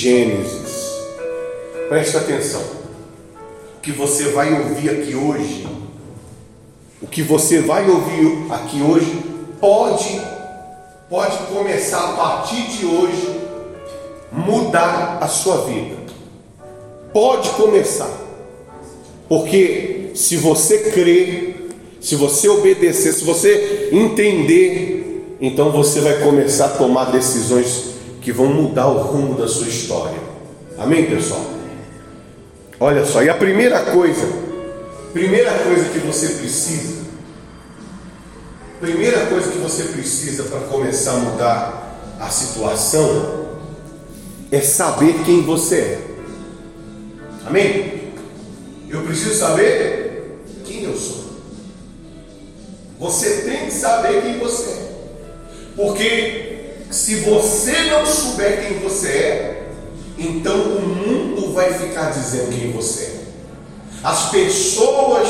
Gênesis. Preste atenção. O que você vai ouvir aqui hoje, o que você vai ouvir aqui hoje, pode, pode começar a partir de hoje mudar a sua vida. Pode começar. Porque se você crer, se você obedecer, se você entender, então você vai começar a tomar decisões que vão mudar o rumo da sua história. Amém, pessoal? Olha só, e a primeira coisa, primeira coisa que você precisa, primeira coisa que você precisa para começar a mudar a situação é saber quem você é. Amém? Eu preciso saber quem eu sou. Você tem que saber quem você é. Porque se você não souber quem você é, então o mundo vai ficar dizendo quem você é. As pessoas,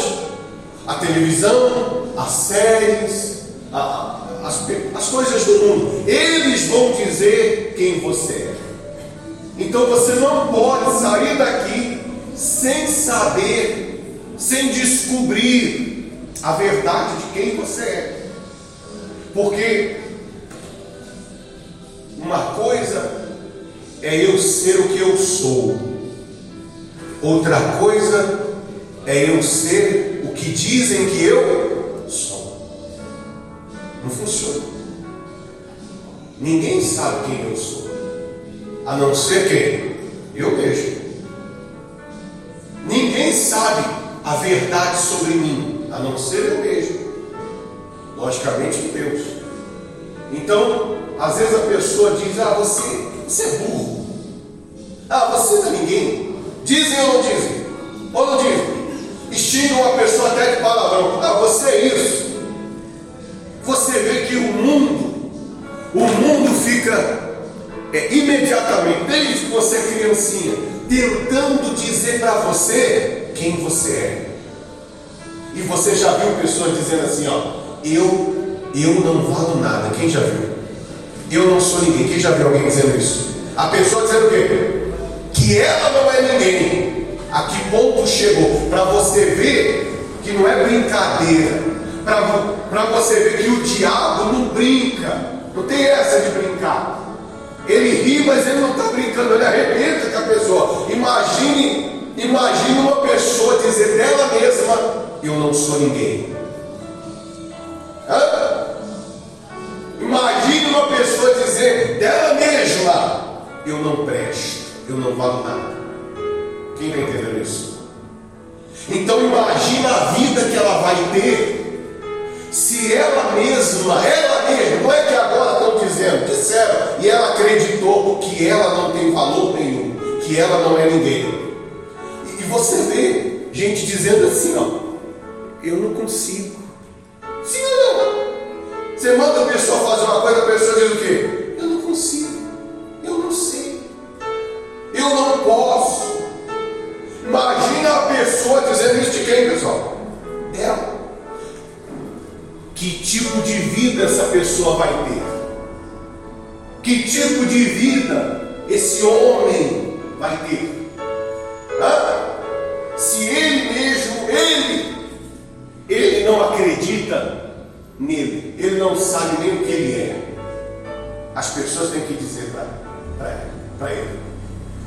a televisão, as séries, a, as, as coisas do mundo, eles vão dizer quem você é. Então você não pode sair daqui sem saber, sem descobrir a verdade de quem você é. Porque uma coisa é eu ser o que eu sou, outra coisa é eu ser o que dizem que eu sou. Não funciona. Ninguém sabe quem eu sou, a não ser quem? Eu mesmo. Ninguém sabe a verdade sobre mim, a não ser eu mesmo. Logicamente, Deus. Então, às vezes a pessoa diz: Ah, você, você é burro. Ah, você não é ninguém. Dizem ou não dizem? Ou não dizem? Xingam uma pessoa até de palavrão. Ah, você é isso. Você vê que o mundo, o mundo fica é, imediatamente, desde que você é criancinha, tentando dizer para você quem você é. E você já viu pessoas dizendo assim, ó, eu, eu não valo nada. Quem já viu? Eu não sou ninguém. Quem já viu alguém dizendo isso? A pessoa dizendo o quê? Que ela não é ninguém. A que ponto chegou? Para você ver que não é brincadeira. Para você ver que o diabo não brinca. Não tem essa de brincar. Ele ri, mas ele não está brincando, ele arrebenta com a pessoa. Imagine, imagine uma pessoa dizer dela mesma: Eu não sou ninguém. Eu não presto, eu não valo nada. Quem está entendendo isso? Então imagina a vida que ela vai ter se ela mesma, ela mesma, não é que agora estão dizendo, disseram, e ela acreditou que ela não tem valor nenhum, que ela não é ninguém. E, e você vê gente dizendo assim, ó, eu não consigo. Sim ou não? Você manda a pessoa fazer uma coisa, a pessoa diz o quê? Eu não consigo, pessoa vai ter? Que tipo de vida esse homem vai ter? Hã? Se ele mesmo, ele, ele não acredita nele. Ele não sabe nem o que ele é. As pessoas têm que dizer para ele.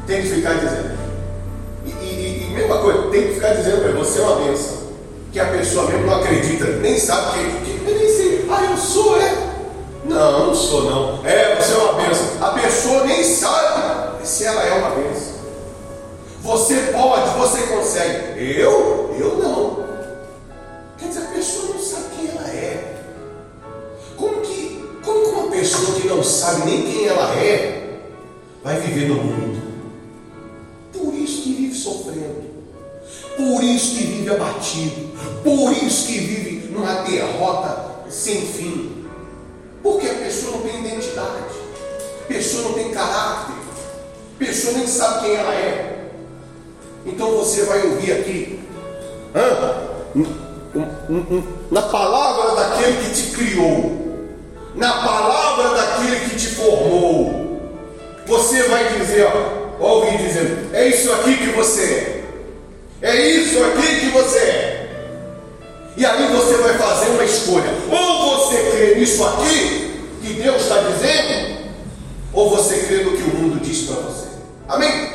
Tem que ficar dizendo. E, e, e, mesma coisa, tem que ficar dizendo para ele, você é uma bênção. Que a pessoa mesmo não acredita, nem sabe que, que eu nem sei, ah, eu sou, é. Não, não sou não. É, você é uma bênção. A pessoa nem sabe se ela é uma bênção. Você pode, você consegue. Eu? Eu não. Quer dizer, a pessoa não sabe quem ela é. Como que, como que uma pessoa que não sabe nem quem ela é vai viver no mundo? Por isso que vive sofrendo, por isso que vive abatido, por isso que vive numa derrota sem fim. Porque a pessoa não tem identidade, a pessoa não tem caráter, a pessoa nem sabe quem ela é. Então você vai ouvir aqui, na palavra daquele que te criou, na palavra daquele que te formou, você vai dizer, ó, ouvir dizendo: É isso aqui que você é. É isso aqui que você é. E aí você vai fazer uma escolha. Ou você crê nisso aqui que Deus está dizendo, ou você crê no que o mundo diz para você. Amém?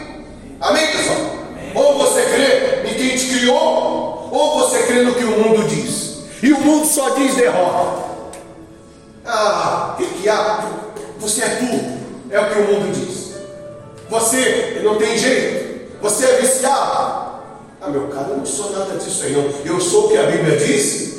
Amém, pessoal? Amém. Ou você crê em quem te criou, ou você crê no que o mundo diz. E o mundo só diz derrota. Ah, o que há? Você é tu, é o que o mundo diz. Você não tem jeito, você é viciado. Ah, meu cara, eu não sou nada disso aí, não. Eu sou o que a Bíblia diz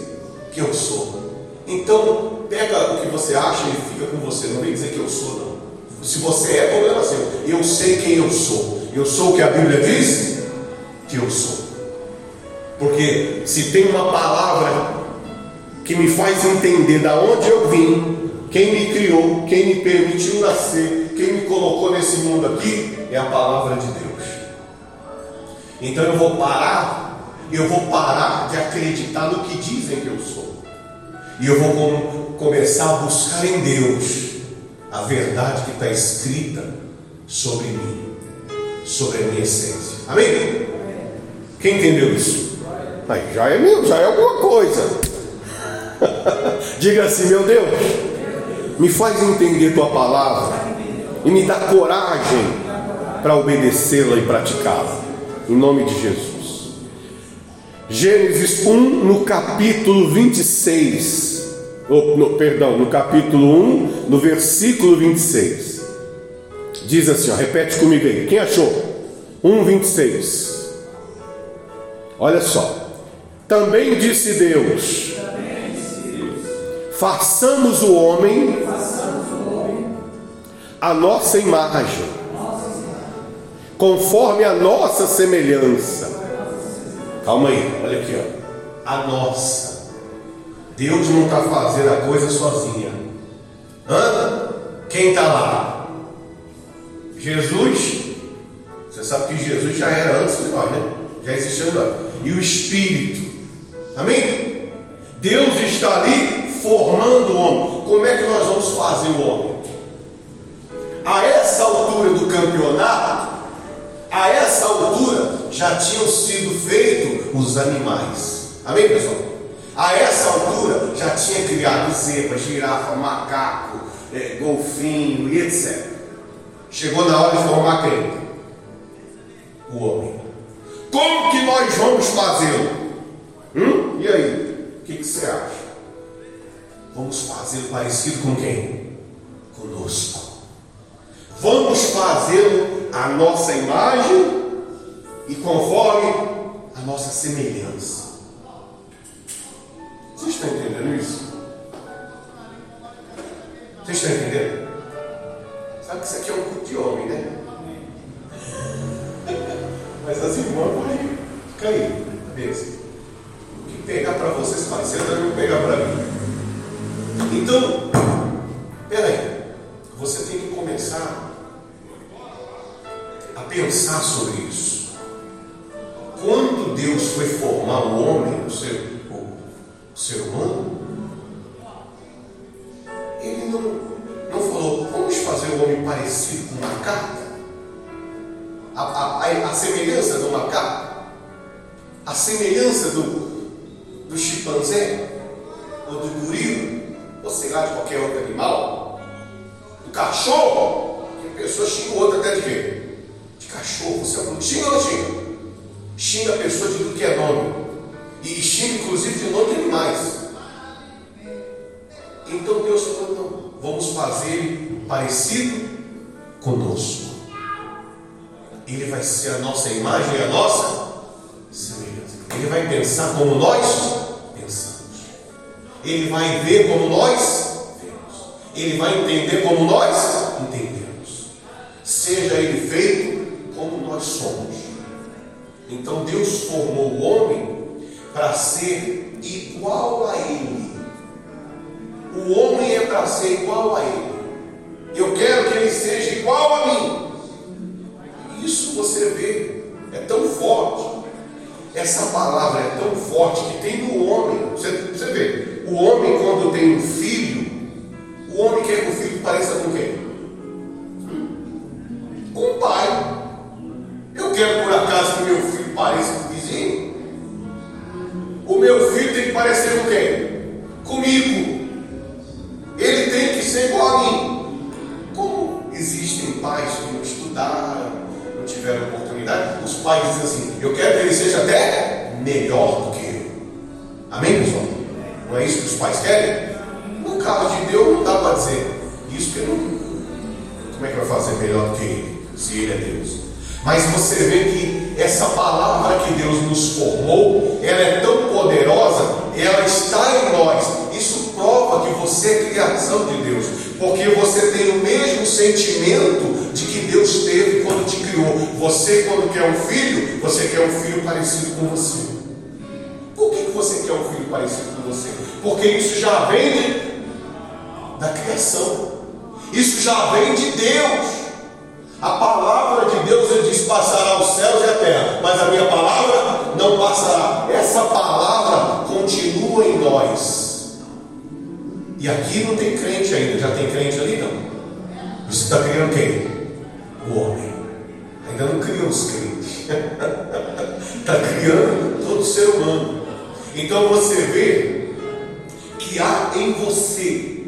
que eu sou. Então, pega o que você acha e fica com você. Não vem dizer que eu sou, não. Se você é, problema seu. Eu sei quem eu sou. Eu sou o que a Bíblia diz que eu sou. Porque se tem uma palavra que me faz entender da onde eu vim, quem me criou, quem me permitiu nascer, quem me colocou nesse mundo aqui, é a palavra de Deus. Então eu vou parar, eu vou parar de acreditar no que dizem que eu sou. E eu vou com, começar a buscar em Deus a verdade que está escrita sobre mim, sobre a minha essência. Amém? Quem entendeu isso? Aí já é meu, já é alguma coisa. Diga assim, meu Deus, me faz entender tua palavra e me dá coragem para obedecê-la e praticá-la. Em nome de Jesus. Gênesis 1, no capítulo 26. Oh, no, perdão, no capítulo 1, no versículo 26. Diz assim, ó, repete comigo aí. Quem achou? 1, 26. Olha só. Também disse Deus: Façamos o homem a nossa imagem conforme a nossa semelhança. Calma aí, olha aqui, ó. A nossa. Deus não está fazendo a coisa sozinha. Hã? Quem está lá? Jesus. Você sabe que Jesus já era antes de nós, né? Já existia nós. E o Espírito. Amém? Deus está ali formando o homem. Como é que nós vamos fazer o homem? A essa altura do campeonato, a essa altura já tinham sido feitos os animais. Amém, pessoal? A essa altura já tinha criado zebra, girafa, macaco, é, golfinho e etc. Chegou na hora de formar quem? O homem. Como que nós vamos fazê-lo? Hum? E aí? O que, que você acha? Vamos fazê-lo parecido com quem? Conosco. Vamos fazê-lo a nossa imagem e conforme a nossa semelhança. Vocês estão entendendo isso? Vocês estão entendendo? Sabe que isso aqui é um culto de homem, né? Mas as irmãs podem cair, cabeça. O que pegar para vocês parecer também pegar para mim. Então, peraí, você tem que começar pensar sobre isso. Quando Deus foi formar o homem, o ser, o, ser humano, ele não, não falou, vamos fazer o homem parecido com uma macaco? A, a, a, a semelhança do macaco? A semelhança do, do chimpanzé? Ou do gorila? Ou sei lá, de qualquer outro animal? Do cachorro? Que a pessoa xinga o outro até de quê? Cachorro, você não xinga ou não xinga? Xinga a pessoa de tudo que é nome. E xinga inclusive de nome de animais. Então Deus falou, vamos fazer parecido conosco. Ele vai ser a nossa imagem e a nossa semelhança. Ele vai pensar como nós pensamos. Ele vai ver como nós vemos. Ele vai entender como nós entendemos. Seja ele feito como nós somos. Então Deus formou o homem para ser igual a Ele. O homem é para ser igual a Ele. Eu quero que ele seja igual a mim. Isso você vê, é tão forte. Essa palavra é tão forte que tem no homem. Você, você vê, o homem quando tem um filho, o homem quer que o filho pareça com quem? Com o pai. Quero por acaso que meu filho pareça com o vizinho. O meu filho tem que parecer com quem? Comigo. Ele tem que ser igual a mim. Como existem pais que não estudaram, não tiveram oportunidade, os pais dizem assim: Eu quero que ele seja até melhor do que eu. Amém, pessoal? Não é isso que os pais querem? No caso de Deus, não dá para dizer isso, que não. Como é que vai fazer melhor do que ele, se ele é Deus? Mas você vê que essa palavra que Deus nos formou, ela é tão poderosa, ela está em nós. Isso prova que você é criação de Deus, porque você tem o mesmo sentimento de que Deus teve quando te criou. Você, quando quer um filho, você quer um filho parecido com você. Por que você quer um filho parecido com você? Porque isso já vem de, da criação, isso já vem de Deus. A palavra de Deus ele diz: passará os céus e a terra, mas a minha palavra não passará. Essa palavra continua em nós. E aqui não tem crente ainda, já tem crente ali não. Você está criando quem? O homem. Ainda não criou os crentes. Está criando todo ser humano. Então você vê que há em você,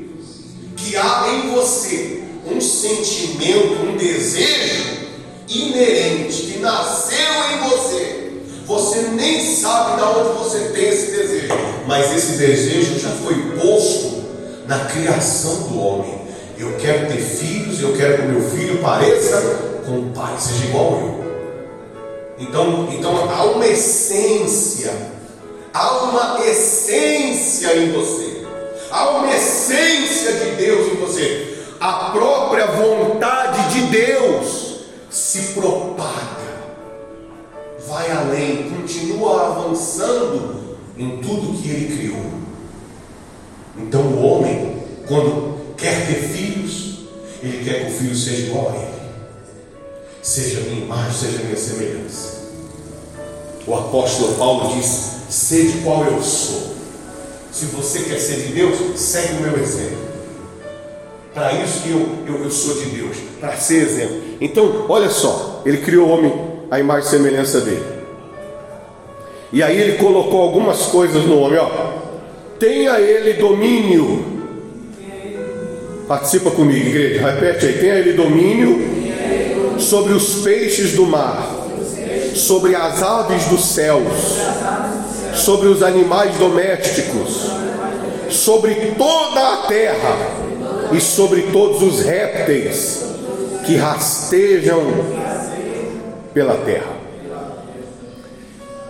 que há em você um sentimento, um desejo inerente que nasceu em você. Você nem sabe de onde você tem esse desejo, mas esse desejo já foi posto na criação do homem. Eu quero ter filhos, eu quero que o meu filho pareça com o pai, seja igual eu. Então, então há uma essência, há uma essência em você, há uma essência de Deus em você a própria vontade de Deus se propaga, vai além, continua avançando em tudo que ele criou. Então o homem, quando quer ter filhos, ele quer que o filho seja igual a ele, seja minha imagem, seja minha semelhança. O apóstolo Paulo diz: Sede qual eu sou. Se você quer ser de Deus, segue o meu exemplo. Para isso que eu, eu, eu sou de Deus, para ser exemplo. Então, olha só, ele criou o homem à imagem e semelhança dele. E aí ele colocou algumas coisas no homem, ó. Tenha ele domínio. Participa comigo, igreja. Repete aí. Tenha ele domínio sobre os peixes do mar, sobre as aves dos céus, sobre os animais domésticos, sobre toda a terra e sobre todos os répteis que rastejam pela terra.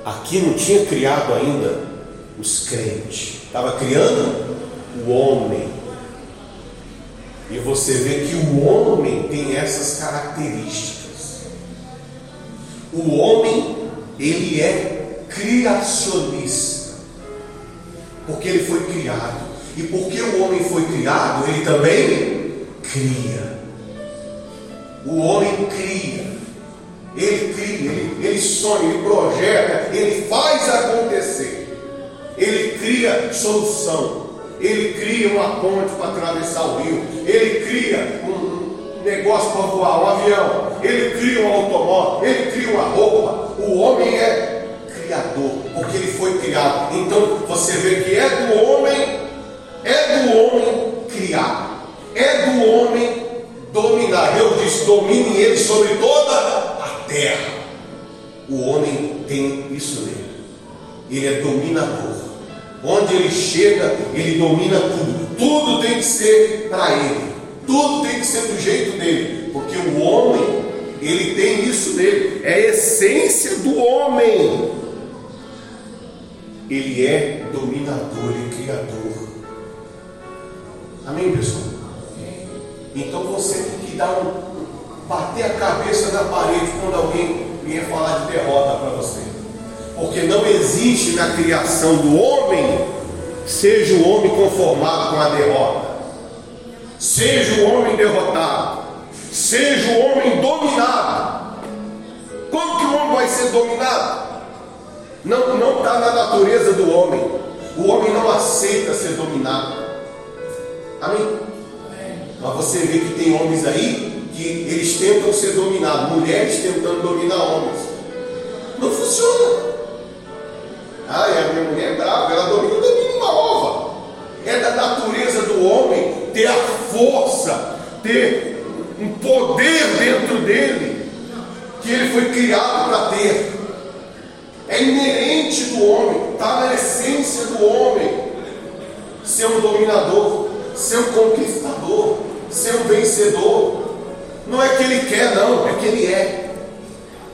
Aqui não tinha criado ainda os crentes, estava criando o homem. E você vê que o homem tem essas características. O homem, ele é criacionista, porque ele foi criado. E porque o homem foi criado, ele também cria. O homem cria. Ele cria, ele, ele sonha, ele projeta, ele faz acontecer. Ele cria solução. Ele cria uma ponte para atravessar o rio. Ele cria um negócio para voar, um avião. Ele cria um automóvel. Ele cria uma roupa. O homem é criador, porque ele foi criado. Então você vê que é domine ele sobre toda a terra. O homem tem isso nele, ele é dominador. Onde ele chega, ele domina tudo. Tudo tem que ser para ele, tudo tem que ser do jeito dele, porque o homem, ele tem isso nele, é a essência do homem. Ele é dominador e criador. Amém, pessoal? Então você tem que dar um. Bater a cabeça na parede quando alguém vier falar de derrota para você. Porque não existe na criação do homem, seja o homem conformado com a derrota, seja o homem derrotado, seja o homem dominado. Como que o homem vai ser dominado? Não está na natureza do homem. O homem não aceita ser dominado. Amém? Mas você vê que tem homens aí que eles tentam ser dominados, mulheres tentando dominar homens. Não funciona. Ah, e a minha mulher é brava, ela domina, domina uma ova. É da natureza do homem ter a força, ter um poder dentro dele, que ele foi criado para ter. É inerente do homem, está na essência do homem. Ser um dominador, ser um conquistador, ser um vencedor. Não é que ele quer, não, é que ele é.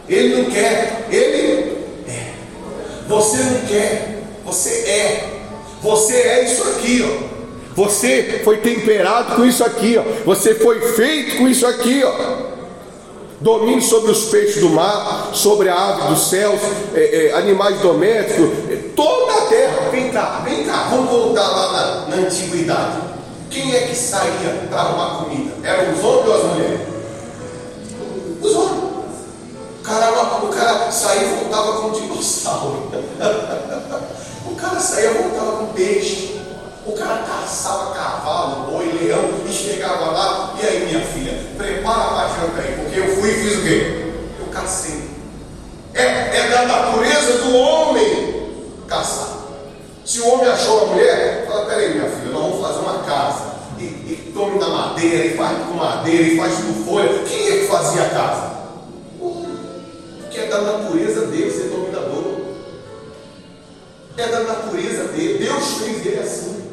Ele não quer, ele é. Você não quer, você é. Você é isso aqui, ó. Você foi temperado com isso aqui, ó. Você foi feito com isso aqui, ó. Domine sobre os peixes do mar, sobre a ave dos céus, é, é, animais domésticos, é, toda a terra. Vem cá, vem cá, vamos voltar lá na, na antiguidade. Quem é que saía para arrumar comida? Eram os homens ou as mulheres? Os homens. O cara, o cara saía e voltava com um dinossauro. o cara saía e voltava com peixe. O cara caçava cavalo, boi, leão e chegava lá. E aí, minha filha, prepara a janta aí, porque eu fui e fiz o quê? Eu cacei. É, é da natureza do homem caçar. Se o homem achou uma mulher, fala: peraí, minha filha, nós vamos fazer uma casa. E, e tome da madeira, e faz com madeira, e faz com folha. Quem é que fazia a casa? Porque é da natureza dele ser dominador. É da natureza dele. Deus fez ele assim.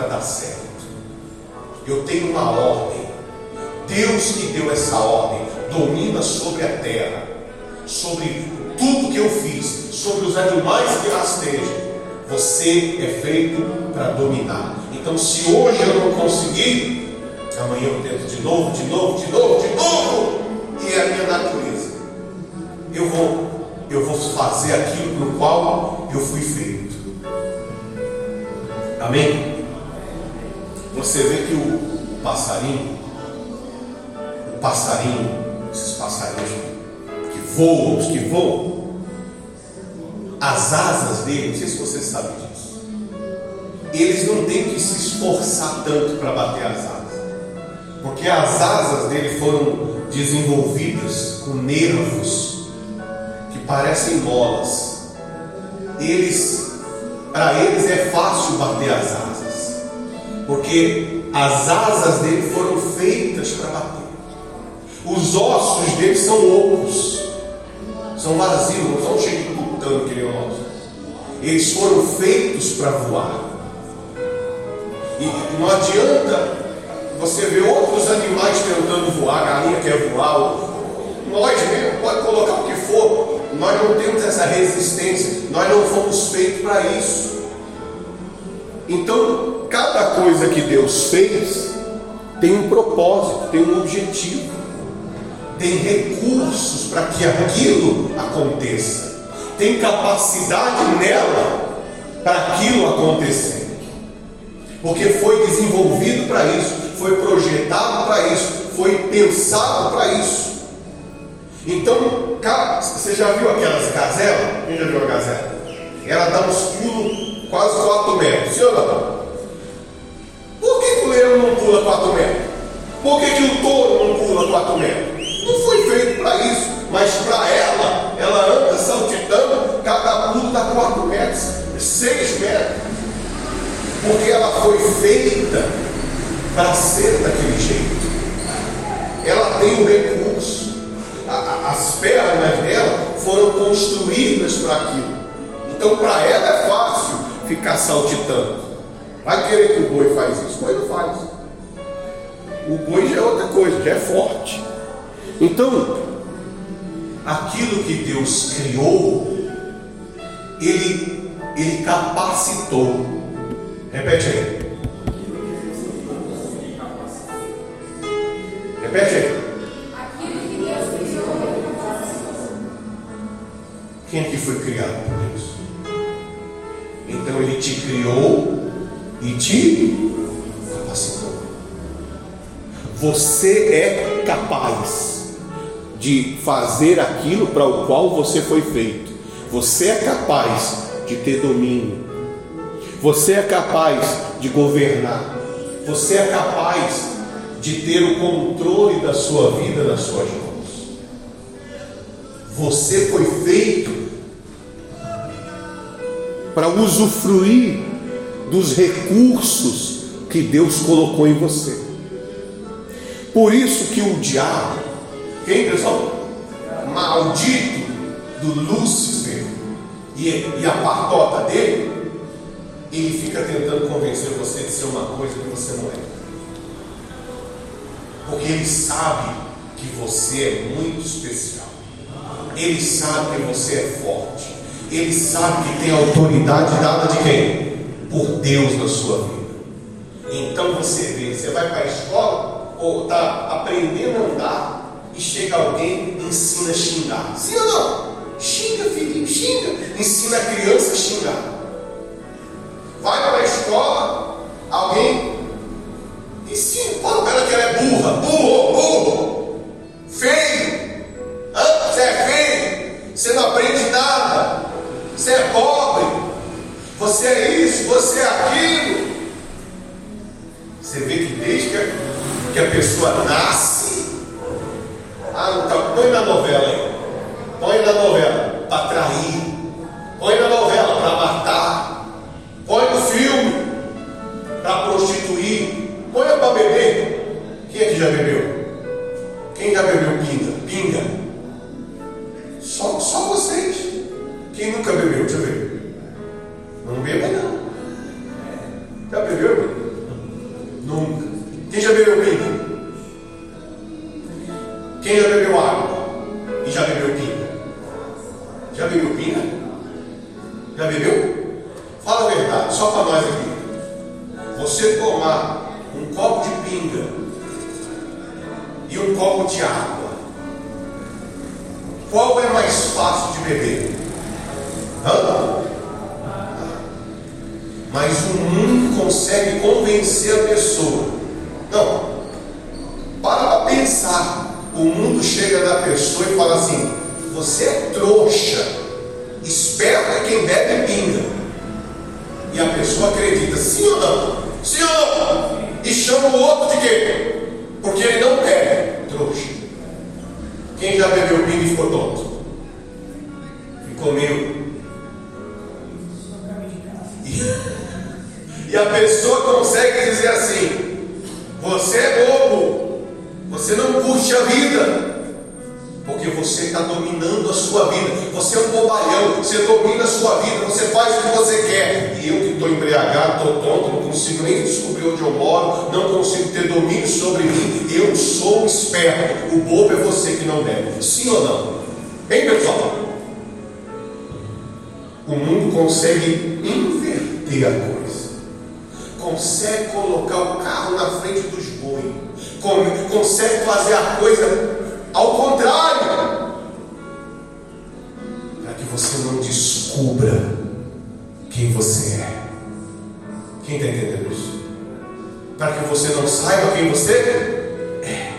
Para dar certo. Eu tenho uma ordem. Deus que deu essa ordem domina sobre a terra, sobre tudo que eu fiz, sobre os animais que rastejam. Você é feito para dominar. Então, se hoje eu não conseguir, amanhã eu tento de novo, de novo, de novo, de novo. E é a minha natureza. Eu vou, eu vou fazer aquilo para o qual eu fui feito. Amém? Você vê que o passarinho, o passarinho, esses passarinhos que voam, os que voam, as asas dele, não sei se você sabe disso, eles não têm que se esforçar tanto para bater as asas, porque as asas dele foram desenvolvidas com nervos que parecem molas. Eles, para eles é fácil bater as asas, porque as asas dele foram feitas para bater. Os ossos dele são ocos, são vazios, não são cheios de tutano que. Eles foram feitos para voar. E não adianta você ver outros animais tentando voar, a galinha quer voar, nós mesmo, pode colocar o que for, nós não temos essa resistência, nós não fomos feitos para isso. Então, cada coisa que Deus fez tem um propósito, tem um objetivo tem recursos para que aquilo aconteça, tem capacidade nela para aquilo acontecer, porque foi desenvolvido para isso, foi projetado para isso, foi pensado para isso. Então, você já viu aquelas gazelas? Quem já viu a gazela? Ela dá uns pulos quase 4 metros, sim ou não? Por que, que o leão não pula 4 metros? Por que, que o touro não pula 4 metros? Não foi feito para isso, mas para ela, ela anda saltitando, cada pulo dá 4 metros, 6 metros. Porque ela foi feita para ser daquele jeito. Ela tem o recurso. as pernas dela foram construídas para aquilo. Então, para ela é fácil ficar saltitando. Vai querer que o boi faz isso? O boi não faz. O boi já é outra coisa, já é forte. Então, aquilo que Deus criou, Ele, Ele capacitou. Repete aí. Repete aí. Quem aqui foi criado por Deus? Então Ele te criou e te capacitou. Você é capaz de fazer aquilo para o qual você foi feito. Você é capaz de ter domínio. Você é capaz de governar. Você é capaz de ter o controle da sua vida nas suas mãos. Você foi feito para usufruir dos recursos que Deus colocou em você. Por isso que o diabo quem, pessoal? Maldito do Lúcifer e, e a patota dele, ele fica tentando convencer você de ser uma coisa que você não é. Porque ele sabe que você é muito especial. Ele sabe que você é forte. Ele sabe que tem autoridade dada de quem? Por Deus na sua vida. Então você vê, você vai para a escola ou está aprendendo a andar e chega alguém e ensina a xingar. Sim ou não? Xinga, filhinho, xinga. Ensina a criança a xingar. Vai para a escola, alguém ensina. Pô, ela que ela é burra, burro, burro, feio. Hã? Você é feio, você não aprende nada, você é pobre, você é isso, você é aquilo. Você vê que desde que a, pessoa nasce, ah, então põe na novela aí. Põe na novela para trair. Põe na novela para matar. Põe no filme para prostituir. Põe para beber. Quem é que já bebeu? Quem já bebeu pinga? Pinga. Só, só vocês. Quem nunca bebeu? Deixa eu ver. Não beba não. Já bebeu? Nunca. Quem já bebeu pinga? Quem já bebeu água e já bebeu pinga? Já bebeu pinga? Já bebeu? Fala a verdade, só para nós aqui. Você tomar um copo de pinga e um copo de água, qual é mais fácil de beber? Hã? Mas o mundo consegue convencer a pessoa. Não. Para pensar o mundo chega na pessoa e fala assim: Você é trouxa. Esperto quem bebe pinga. E a pessoa acredita, sim ou não? Sim ou não? E chama o outro de quê? Porque ele não bebe. Trouxa. Quem já bebeu pinga e ficou tonto? Ficou meio. E a pessoa consegue dizer assim: Você é bobo, você não curte a vida, porque você está dominando a sua vida. Você é um bobalhão, você domina a sua vida, você faz o que você quer. E eu que estou embriagado, estou tonto, não consigo nem descobrir onde eu moro, não consigo ter domínio sobre mim. Eu sou um esperto. O bobo é você que não deve. Sim ou não? Hein, pessoal? O mundo consegue inverter a coisa consegue colocar o carro na frente dos bois, consegue fazer a coisa ao contrário, para que você não descubra quem você é. Quem está entendendo isso? Para que você não saiba quem você é.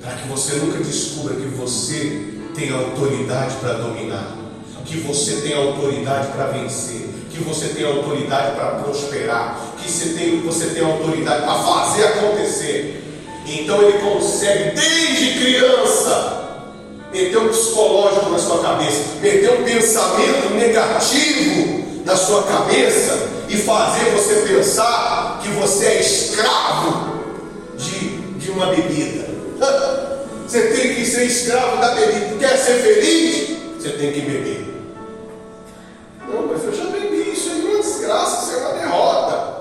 Para que você nunca descubra que você tem autoridade para dominar, que você tem autoridade para vencer que você tem autoridade para prosperar, que você tem, você tem autoridade para fazer acontecer. Então ele consegue, desde criança, meter um psicológico na sua cabeça, meter um pensamento negativo na sua cabeça e fazer você pensar que você é escravo de, de uma bebida. Você tem que ser escravo da bebida. Quer ser feliz? Você tem que beber. Não, mas eu já bebi, desgraça, isso é uma derrota.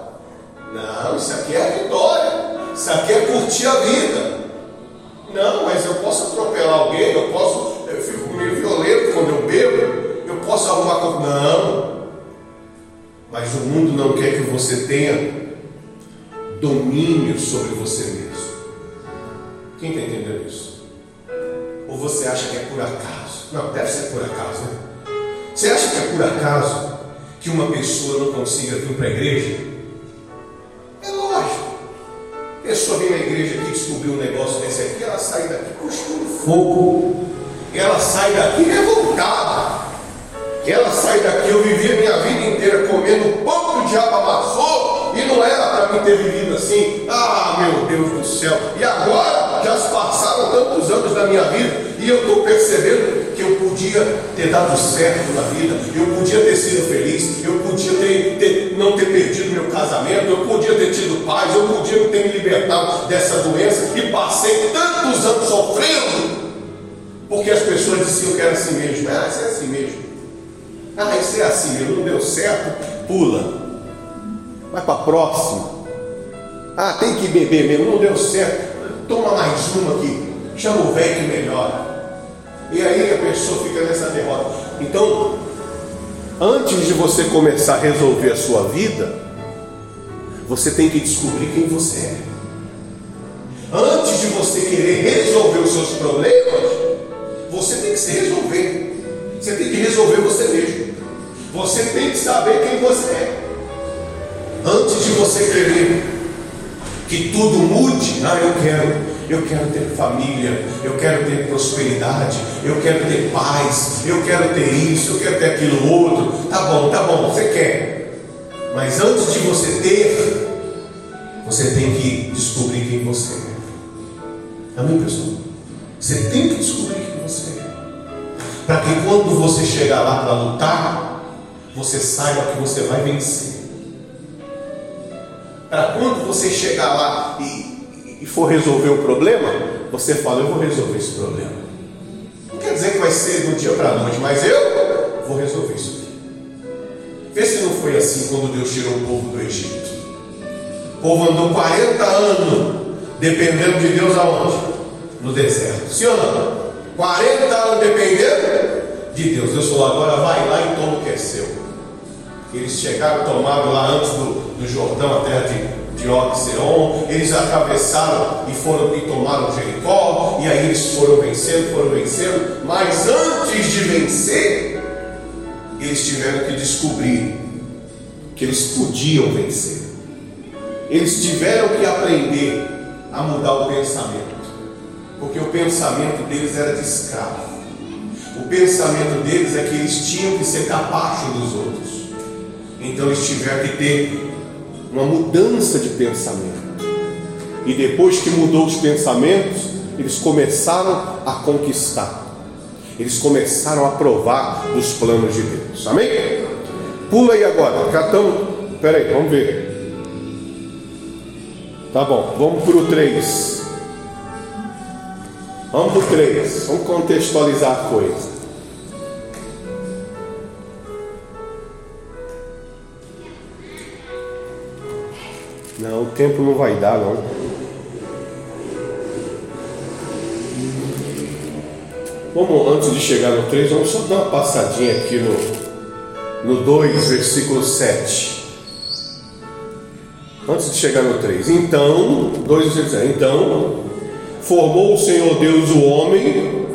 Não, isso aqui é vitória. Isso aqui é curtir a vida. Não, mas eu posso atropelar alguém, eu posso, eu fico meio violento quando eu bebo, eu posso arrumar com. Não. Mas o mundo não quer que você tenha domínio sobre você mesmo. Quem está entendendo isso? Ou você acha que é por acaso? Não, deve ser por acaso, né? Você acha que é por acaso que uma pessoa não consiga vir para a igreja? É lógico. A pessoa vem na igreja aqui, descobriu um negócio desse aqui, ela sai daqui cuspindo fogo. Ela sai daqui revoltada. Ela sai daqui, eu vivi a minha vida inteira comendo pão que o diabo amassou, e não era para mim ter vivido assim. Ah, meu Deus do céu. E agora, já se passaram tantos anos da minha vida, e eu estou percebendo que eu podia ter dado certo na vida, eu podia ter sido feliz, eu podia ter, ter, não ter perdido meu casamento, eu podia ter tido paz, eu podia ter me libertado dessa doença e passei tantos anos sofrendo, porque as pessoas diziam que era assim mesmo. Ah, isso é assim mesmo. Ah, isso é assim mesmo, não deu certo, pula. Vai para a próxima. Ah, tem que beber mesmo, não deu certo. Toma mais uma aqui. Chama o velho que melhora. E aí a pessoa fica nessa derrota. Então, antes de você começar a resolver a sua vida, você tem que descobrir quem você é. Antes de você querer resolver os seus problemas, você tem que se resolver. Você tem que resolver você mesmo. Você tem que saber quem você é. Antes de você querer que tudo mude, ah, eu quero eu quero ter família, eu quero ter prosperidade, eu quero ter paz, eu quero ter isso, eu quero ter aquilo outro. Tá bom, tá bom, você quer. Mas antes de você ter, você tem que descobrir quem você é. Amém, pessoal? Você tem que descobrir quem você é. Para que quando você chegar lá para lutar, você saiba que você vai vencer. Para quando você chegar lá e e for resolver o problema, você fala, eu vou resolver esse problema. Não quer dizer que vai ser do dia para a noite, mas eu vou resolver isso aqui. Vê se não foi assim quando Deus tirou o povo do Egito. O povo andou 40 anos dependendo de Deus aonde? No deserto. Sim ou não? 40 anos dependendo de Deus. Deus falou, agora vai lá e toma o que é seu. Eles chegaram, tomaram lá antes do, do Jordão, a terra de de Og eles atravessaram e foram e tomaram Jericó, e aí eles foram vencendo, foram vencendo, mas antes de vencer, eles tiveram que descobrir que eles podiam vencer. Eles tiveram que aprender a mudar o pensamento, porque o pensamento deles era de escravo. o pensamento deles é que eles tinham que ser capacho dos outros. Então eles tiveram que ter uma mudança de pensamento. E depois que mudou os pensamentos, eles começaram a conquistar. Eles começaram a provar dos planos de Deus. Amém? Pula aí agora. Já estamos. Espera aí, vamos ver. Tá bom, vamos para o 3. Vamos para o 3. Vamos contextualizar a coisa. Não, o tempo não vai dar, não. Vamos, antes de chegar no 3, vamos só dar uma passadinha aqui no, no 2, versículo 7. Antes de chegar no 3. Então, 2, versículo 7. Então, formou o Senhor Deus o homem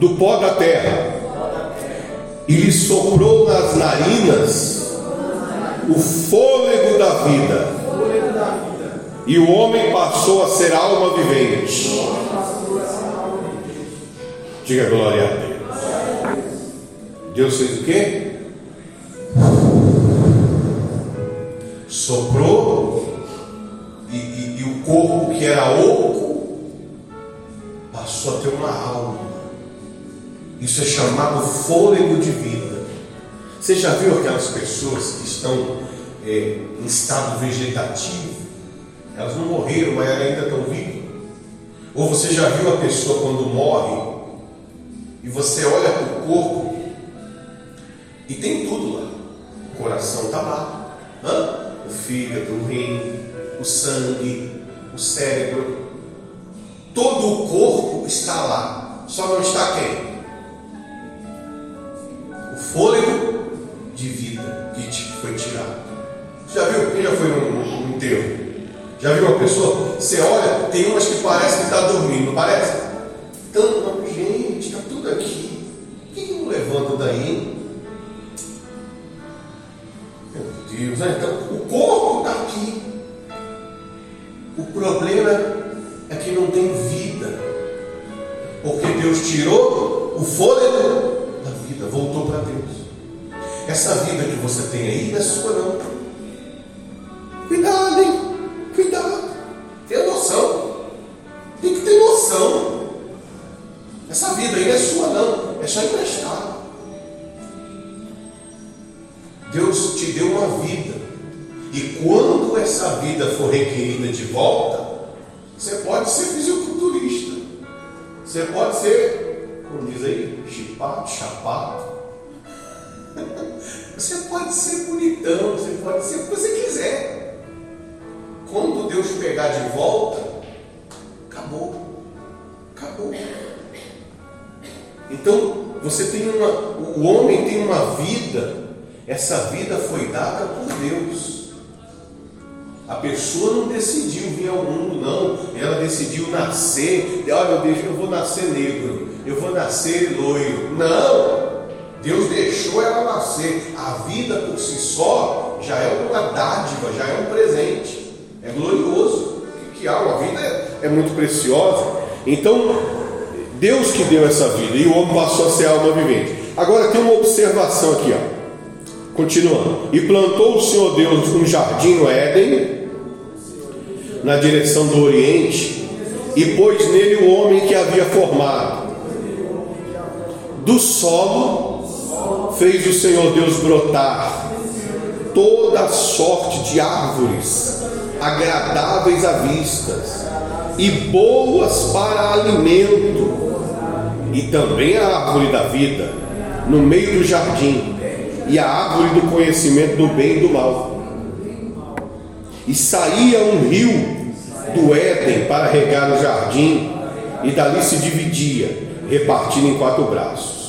do pó da terra e lhe soprou nas narinas o fôlego da vida e o homem passou a ser alma vivente. Diga glória a Deus. Deus fez o quê? Soprou e, e, e o corpo que era oco passou a ter uma alma. Isso é chamado fôlego de vida. Você já viu aquelas pessoas que estão é, em estado vegetativo? Elas não morreram, mas ainda estão vivas. Ou você já viu a pessoa quando morre e você olha para o corpo e tem tudo lá. O coração está lá, Hã? o fígado, o rim, o sangue, o cérebro. Todo o corpo está lá. Só não está quem? O fôlego de vida que foi tirado. Já viu? Quem já foi num enterro? Já viu uma pessoa? Você olha, tem umas que parece que está dormindo, não parece? Tanto, gente, está tudo aqui. Por que, que não levanta daí? Meu Deus, né? então o corpo está aqui. O problema é que não tem vida. Porque Deus tirou o fôlego da vida, voltou para Deus. Essa vida que você tem aí não é sua não. Cuidado, hein? Cuidado, tenha noção. Tem que ter noção. Essa vida aí não é sua, não, é só emprestada. Deus te deu uma vida. E quando essa vida for requerida de volta, você pode ser fisiculturista. Você pode ser, como diz aí, chipado, chapado. Você pode ser bonitão, você pode ser o que você quiser. Quando Deus pegar de volta, acabou. Acabou. Então, você tem uma. O homem tem uma vida, essa vida foi dada por Deus. A pessoa não decidiu vir ao mundo, não. Ela decidiu nascer. Olha, eu, eu vou nascer negro, eu vou nascer loiro. Não! Deus deixou ela nascer. A vida por si só já é uma dádiva, já é um presente. É glorioso. Que, há, uma vida é, é muito preciosa. Então, Deus que deu essa vida e o homem passou a ser alma vivente. Agora tem uma observação aqui, ó. Continuando. E plantou o Senhor Deus um jardim no Éden, na direção do Oriente, e pôs nele o homem que havia formado. Do solo fez o Senhor Deus brotar toda sorte de árvores agradáveis à vista e boas para alimento, e também a árvore da vida no meio do jardim, e a árvore do conhecimento do bem e do mal. E saía um rio do Éden para regar o jardim, e dali se dividia, repartido em quatro braços.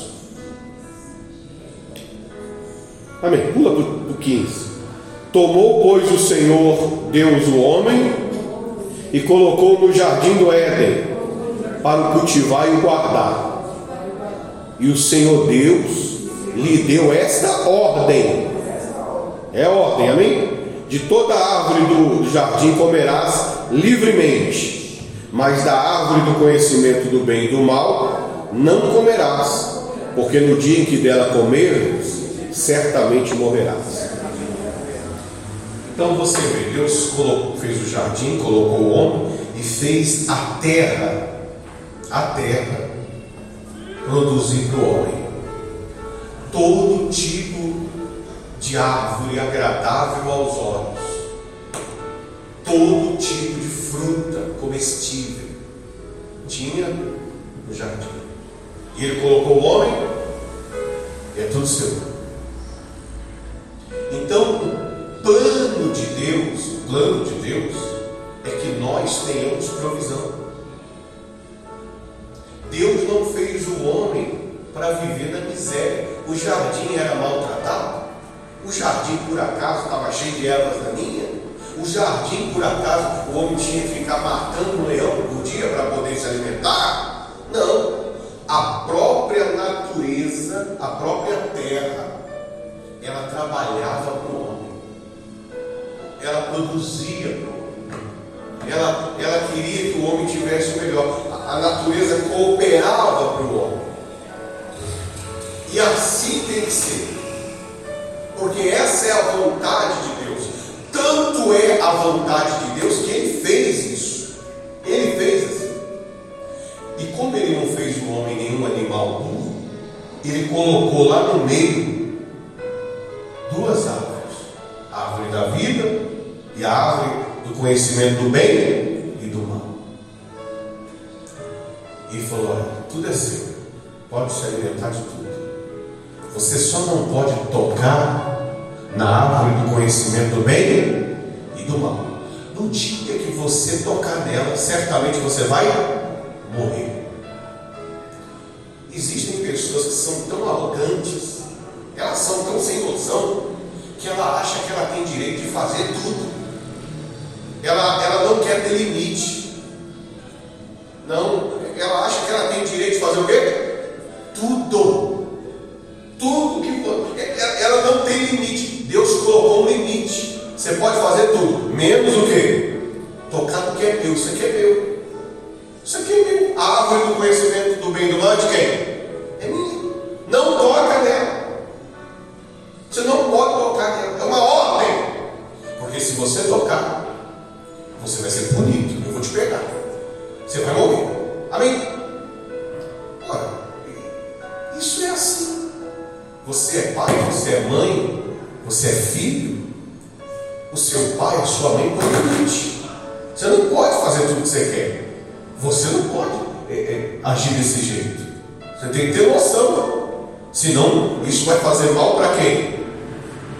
Amém. Pula para o 15. Tomou, pois, o Senhor Deus o homem e colocou no jardim do Éden para o cultivar e o guardar. E o Senhor Deus lhe deu esta ordem. É ordem, amém? De toda árvore do jardim comerás livremente, mas da árvore do conhecimento do bem e do mal não comerás, porque no dia em que dela comeres, certamente morrerás. Então você vê, Deus colocou, fez o jardim, colocou o homem e fez a terra, a terra, produzir para o homem todo tipo de árvore agradável aos olhos, todo tipo de fruta comestível tinha no jardim. E ele colocou o homem, e é tudo seu. Então, plano de Deus, o plano de Deus, é que nós tenhamos provisão. Deus não fez o homem para viver na miséria. O jardim era maltratado. O jardim, por acaso, estava cheio de ervas daninhas. O jardim, por acaso, o homem tinha que ficar matando um leão por dia para poder se alimentar? Não. A própria natureza, a própria terra, ela trabalhava para o homem. Ela produzia para o homem. Ela, ela queria que o homem tivesse o melhor. A, a natureza cooperava para o homem. E assim tem que ser. Porque essa é a vontade de Deus. Tanto é a vontade de Deus que ele fez isso. Ele fez assim. E como ele não fez o homem nenhum animal burro, ele colocou lá no meio duas árvores: a árvore da vida e a árvore do conhecimento do bem e do mal. E falou: olha, tudo é seu, pode se alimentar de tudo. Você só não pode tocar na árvore do conhecimento do bem e do mal. No dia que você tocar nela, certamente você vai morrer. Existem pessoas que são tão arrogantes, elas são tão sem noção, que ela acha que ela tem direito de fazer tudo. Ela, ela não quer ter limite. Não, ela acha que ela tem direito de fazer o quê? Tudo. Tudo que for. É, é, ela não tem limite. Deus colocou um limite. Você pode fazer tudo, menos o quê? Tocar no que é meu. Isso aqui é meu. Isso aqui é meu. A árvore do conhecimento do bem e do mal é de quem? É minha. Não toca nela. Você não pode tocar nela. É uma ordem. Porque se você tocar, você vai ser punido. Eu vou te pegar. Você vai morrer. Amém? Ora, isso é assim. Você é pai, você é mãe, você é filho. O seu pai, a sua mãe permite. Você não pode fazer tudo o que você quer. Você não pode é, é, agir desse jeito. Você tem que ter noção. Senão, isso vai fazer mal para quem?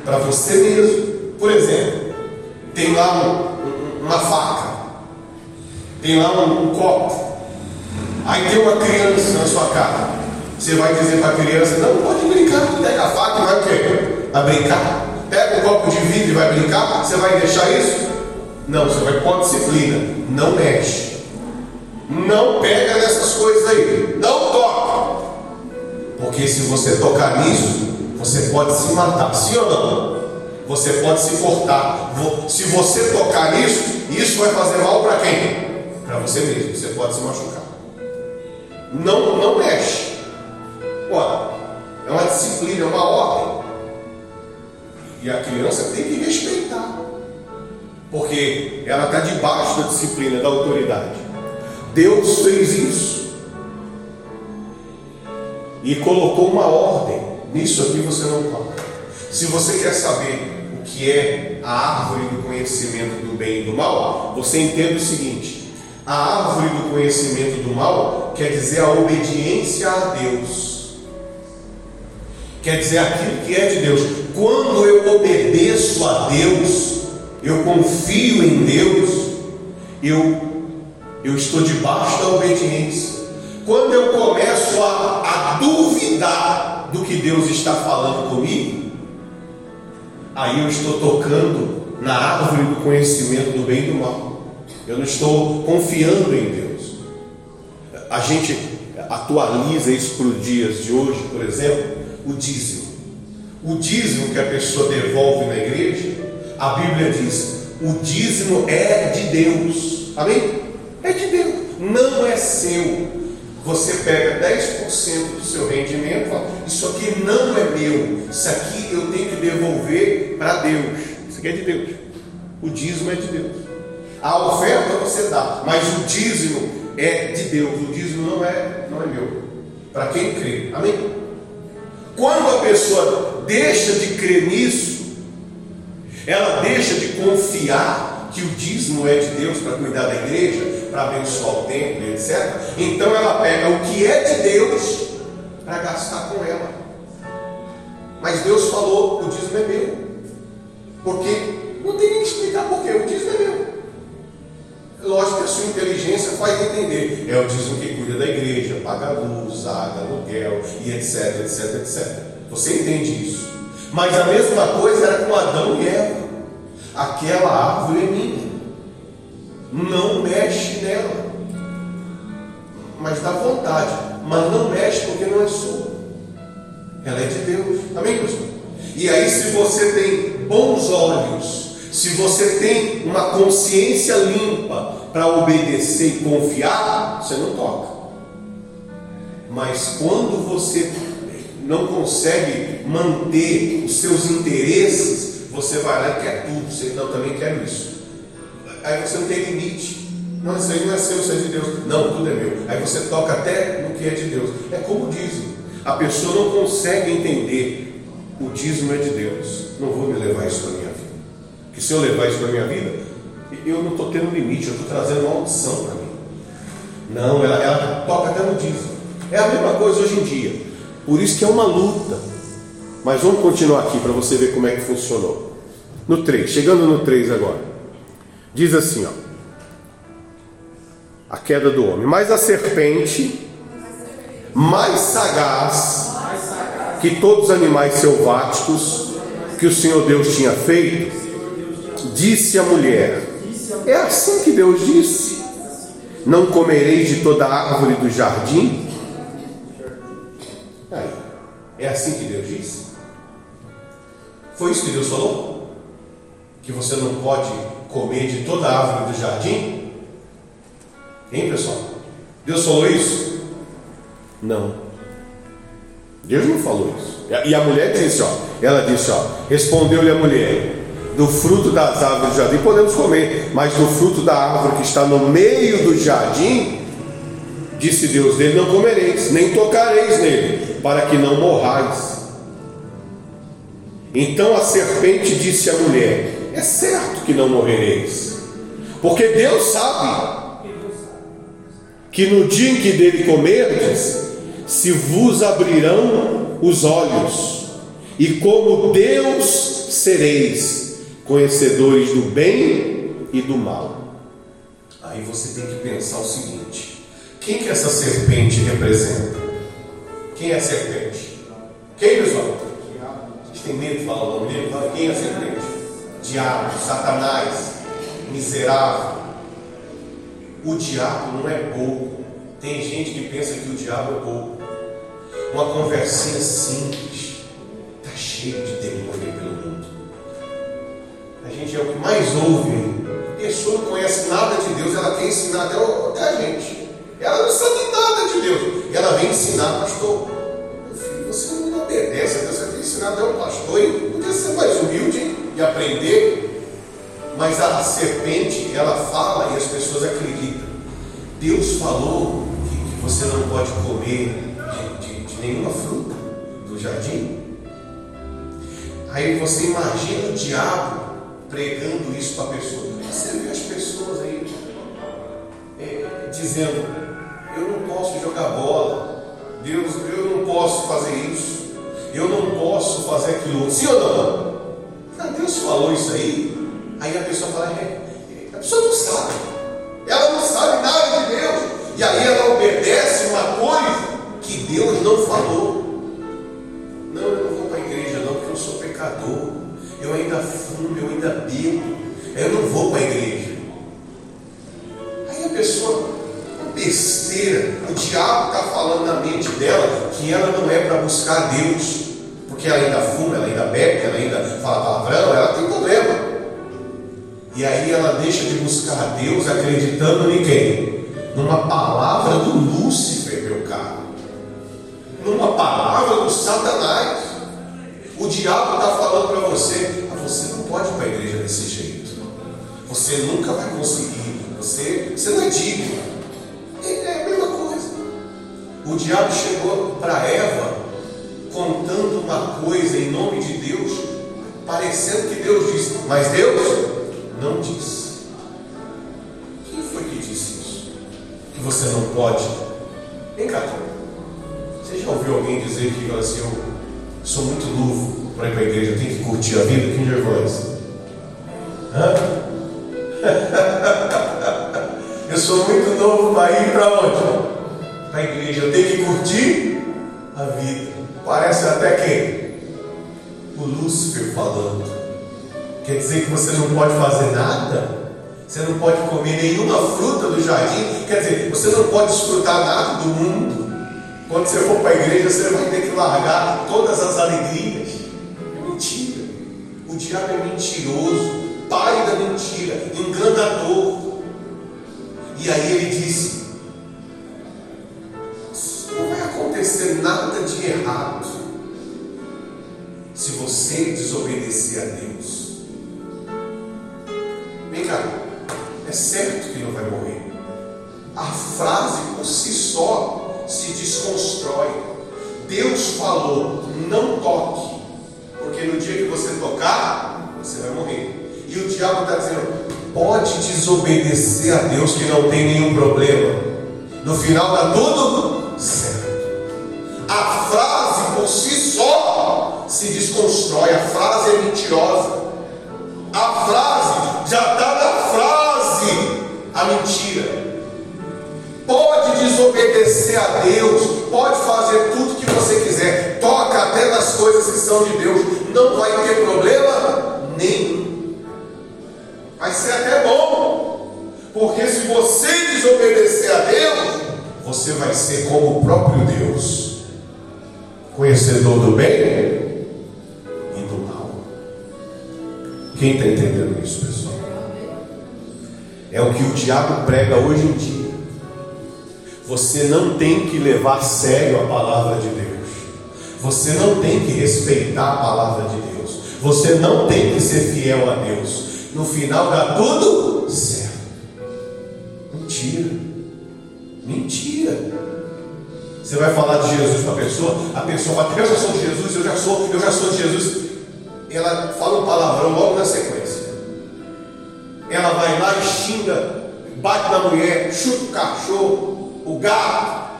Para você mesmo. Por exemplo, tem lá um, uma faca, tem lá um, um copo, aí tem uma criança na sua casa. Você vai dizer para a criança, não pode brincar, pega a faca e vai o quê? Vai brincar. Pega um copo de vidro e vai brincar, você vai deixar isso? Não, você vai pôr disciplina. Não mexe. Não pega nessas coisas aí. Não toca. Porque se você tocar nisso, você pode se matar. Sim ou não? Você pode se cortar. Se você tocar nisso, isso vai fazer mal para quem? Para você mesmo. Você pode se machucar. Não, não mexe. Ora, é uma disciplina, é uma ordem. E a criança tem que respeitar. Porque ela está debaixo da disciplina, da autoridade. Deus fez isso. E colocou uma ordem. Nisso aqui você não toca. Se você quer saber que é a árvore do conhecimento do bem e do mal, você entende o seguinte: a árvore do conhecimento do mal quer dizer a obediência a Deus quer dizer aquilo que é de Deus. Quando eu obedeço a Deus, eu confio em Deus, eu, eu estou debaixo da obediência. Quando eu começo a, a duvidar do que Deus está falando comigo, aí eu estou tocando na árvore do conhecimento do bem e do mal. Eu não estou confiando em Deus. A gente atualiza isso para os dias de hoje, por exemplo o dízimo. O dízimo que a pessoa devolve na igreja, a Bíblia diz: o dízimo é de Deus. Amém? É de Deus, não é seu. Você pega 10% do seu rendimento e fala, isso aqui não é meu, isso aqui eu tenho que devolver para Deus. Isso aqui é de Deus. O dízimo é de Deus. A oferta você dá, mas o dízimo é de Deus. O dízimo não é, não é meu. Para quem crê. Amém? Quando a pessoa deixa de crer nisso, ela deixa de confiar que o dízimo é de Deus para cuidar da igreja, para abençoar o templo, etc. Então ela pega o que é de Deus para gastar com ela. Mas Deus falou: o dízimo é meu. Porque não tem nem que explicar porquê, o dízimo é meu. Lógico que a sua inteligência faz entender. É o dízimo que cuida da igreja, paga luz, água, aluguel e etc, etc, etc. Você entende isso. Mas a mesma coisa era com Adão e Eva. Aquela árvore é minha. Não mexe nela. Mas dá vontade. Mas não mexe porque não é sua. Ela é de Deus. Amém, pastor? E aí, se você tem bons olhos, se você tem uma consciência limpa para obedecer e confiar, você não toca. Mas quando você não consegue manter os seus interesses, você vai lá e quer tudo. Você não também quer isso. Aí você não tem limite. Não, isso aí não é seu, isso é de Deus. Não, tudo é meu. Aí você toca até no que é de Deus. É como dizem. A pessoa não consegue entender o dízimo é de Deus. Não vou me levar isso para minha vida. Porque se eu levar isso para minha vida, eu não estou tendo limite, eu estou trazendo uma opção para mim. Não, ela, ela toca até no dízimo. É a mesma coisa hoje em dia. Por isso que é uma luta. Mas vamos continuar aqui para você ver como é que funcionou. No 3, chegando no 3 agora. Diz assim, ó. A queda do homem. Mas a serpente, mais sagaz que todos os animais selváticos que o Senhor Deus tinha feito, disse à mulher: É assim que Deus disse: Não comereis de toda árvore do jardim? É assim que Deus disse? Foi isso que Deus falou? Que você não pode comer de toda árvore do jardim? Hein, pessoal? Deus falou isso? Não. Deus não falou isso. E a mulher disse, ó, ela disse, ó, respondeu-lhe a mulher: do fruto das árvores do jardim podemos comer, mas do fruto da árvore que está no meio do jardim, disse Deus: dele não comereis, nem tocareis nele, para que não morrais. Então a serpente disse à mulher: É certo que não morrereis, porque Deus sabe que no dia em que dele comerdes, se vos abrirão os olhos, e como Deus sereis conhecedores do bem e do mal. Aí você tem que pensar o seguinte: quem que essa serpente representa? Quem é a serpente? Quem, pessoal? A gente tem medo de falar o nome dele? Quem é a serpente? Diabo, Satanás, miserável. O diabo não é bobo. Tem gente que pensa que o diabo é bobo. Uma conversinha simples. Está cheio de demônio pelo mundo. A gente é o que mais ouve. A pessoa não conhece nada de Deus, ela quer ensinar até, até a gente. Ela não sabe nada de Deus. Ela vem ensinar, pastor. Meu filho, você não obedece a Deus, você que ensinar até um pastor. E podia ser mais humilde e aprender. Mas a serpente, ela fala e as pessoas acreditam. Deus falou que, que você não pode comer de, de, de nenhuma fruta do jardim. Aí você imagina o diabo pregando isso para a pessoa. Você vê as pessoas aí é, dizendo: Eu não posso jogar bola, Deus, eu não posso fazer isso, eu não posso fazer aquilo. Sim ou não? Falou isso aí. Aí a pessoa fala: é, A pessoa não sabe, ela não sabe nada de Deus. E aí ela obedece uma coisa que Deus não falou. Não, eu não vou para a igreja, não, porque eu sou pecador eu ainda fumo, eu ainda bebo, eu não vou para a igreja. Aí a pessoa, uma besteira, o diabo está falando na mente dela que ela não é para buscar Deus, acreditando em quem? Numa palavra do Lúcifer, meu palavra do Satanás. O diabo está falando para você: ah, você não pode ir para a igreja desse jeito. Você nunca vai conseguir. Você, você não é digno. É, é a mesma coisa. O diabo chegou para Eva contando uma coisa em nome de Deus, parecendo que Deus disse, mas Deus não disse. Que você não pode. Vem cá, você já ouviu alguém dizer que assim, eu sou muito novo para ir para a igreja, eu tenho que curtir a vida? Quem já ouviu isso? Eu sou muito novo para ir para onde? Para a igreja, eu tenho que curtir a vida. Parece até quem? O Lúcifer falando. Quer dizer que você não pode fazer nada? Você não pode comer nenhuma fruta do jardim? Quer dizer, você não pode desfrutar nada do mundo? Quando você for para a igreja, você vai ter que largar todas as alegrias. É mentira. O diabo é mentiroso, pai da mentira, enganador. E aí ele disse: acontecer nada de errado se você desobedecer a Deus. Vem cá, é certo que não vai morrer. A frase por si só se desconstrói. Deus falou: não toque, porque no dia que você tocar, você vai morrer. E o diabo está dizendo: pode desobedecer a Deus que não tem nenhum problema. No final dá tudo certo a frase por si só se desconstrói, a frase é mentirosa. A frase já está a mentira. Pode desobedecer a Deus, pode fazer tudo que você quiser, toca até nas coisas que são de Deus, não vai ter problema nenhum. Vai ser até bom, porque se você desobedecer a Deus, você vai ser como o próprio Deus conhecedor do bem e do mal. Quem está entendendo isso, pessoal? É o que o diabo prega hoje em dia. Você não tem que levar a sério a palavra de Deus. Você não tem que respeitar a palavra de Deus. Você não tem que ser fiel a Deus. No final dá tudo certo. Mentira. Mentira. Você vai falar de Jesus para a pessoa, a pessoa fala, eu já sou de Jesus, eu já sou, eu já sou de Jesus. Ela fala um palavrão logo na sequência. Ela vai lá e xinga, bate na mulher, chuta o cachorro, o gato,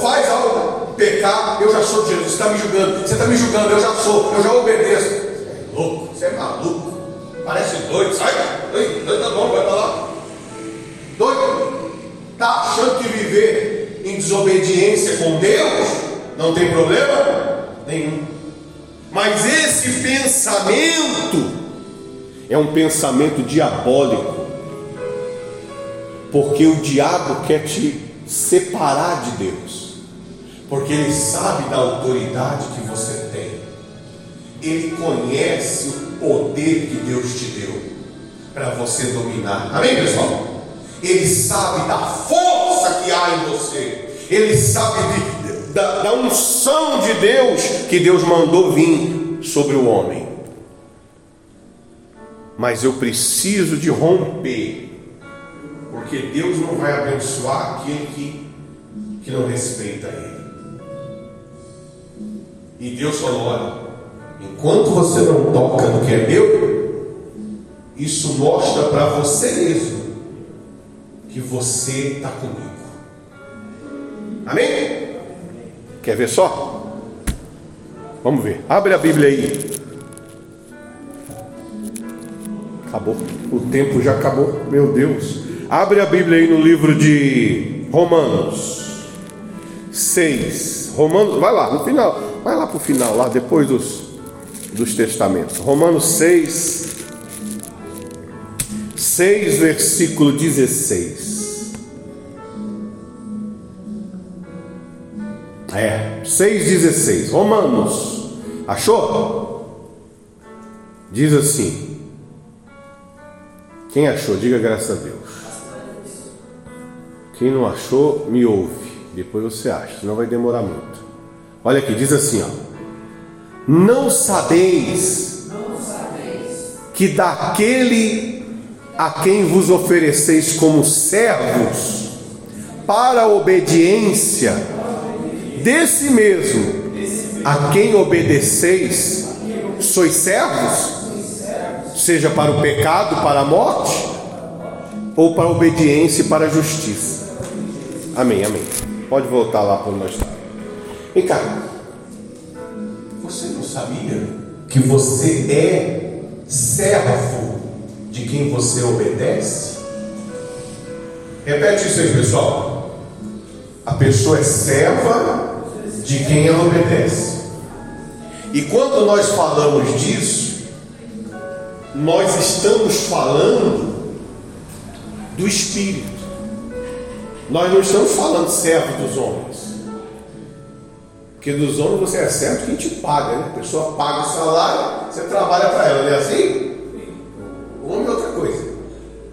faz algo pecar, eu já sou de Jesus, você está me julgando, você está me julgando, eu já sou, eu já obedeço. Você é louco, você é maluco, parece doido, sai, doido, doido tá bom, vai lá. Doido, está achando que viver em desobediência com Deus, não tem problema nenhum. Mas esse pensamento é um pensamento diabólico, porque o diabo quer te separar de Deus, porque ele sabe da autoridade que você tem, ele conhece o poder que Deus te deu para você dominar. Amém, pessoal? Ele sabe da força que há em você. Ele sabe de, da, da unção de Deus que Deus mandou vir sobre o homem. Mas eu preciso de romper, porque Deus não vai abençoar aquele que, que não respeita Ele. E Deus falou: olha, enquanto você não toca no que é meu, isso mostra para você mesmo que você está comigo. Amém? Quer ver só? Vamos ver. Abre a Bíblia aí. Acabou. O tempo já acabou. Meu Deus. Abre a Bíblia aí no livro de Romanos 6. Romanos, vai lá, no final. Vai lá para o final, lá depois dos, dos testamentos. Romanos 6. 6, versículo 16. É, 6,16. Romanos. Achou? Diz assim. Quem achou, diga graças a Deus. Quem não achou, me ouve. Depois você acha, senão vai demorar muito. Olha aqui, diz assim, ó. Não sabeis que daquele a quem vos ofereceis como servos para a obediência desse mesmo a quem obedeceis sois servos seja para o pecado, para a morte ou para a obediência e para a justiça. Amém, amém. Pode voltar lá para nós. Vem cá. Você não sabia que você é servo de quem você obedece? Repete isso aí, pessoal. A pessoa é serva de quem ela obedece. E quando nós falamos disso, nós estamos falando do Espírito. Nós não estamos falando servo dos homens. Porque dos homens você é servo quem te paga, né? A pessoa paga o salário, você trabalha para ela, não é assim? O homem é outra coisa.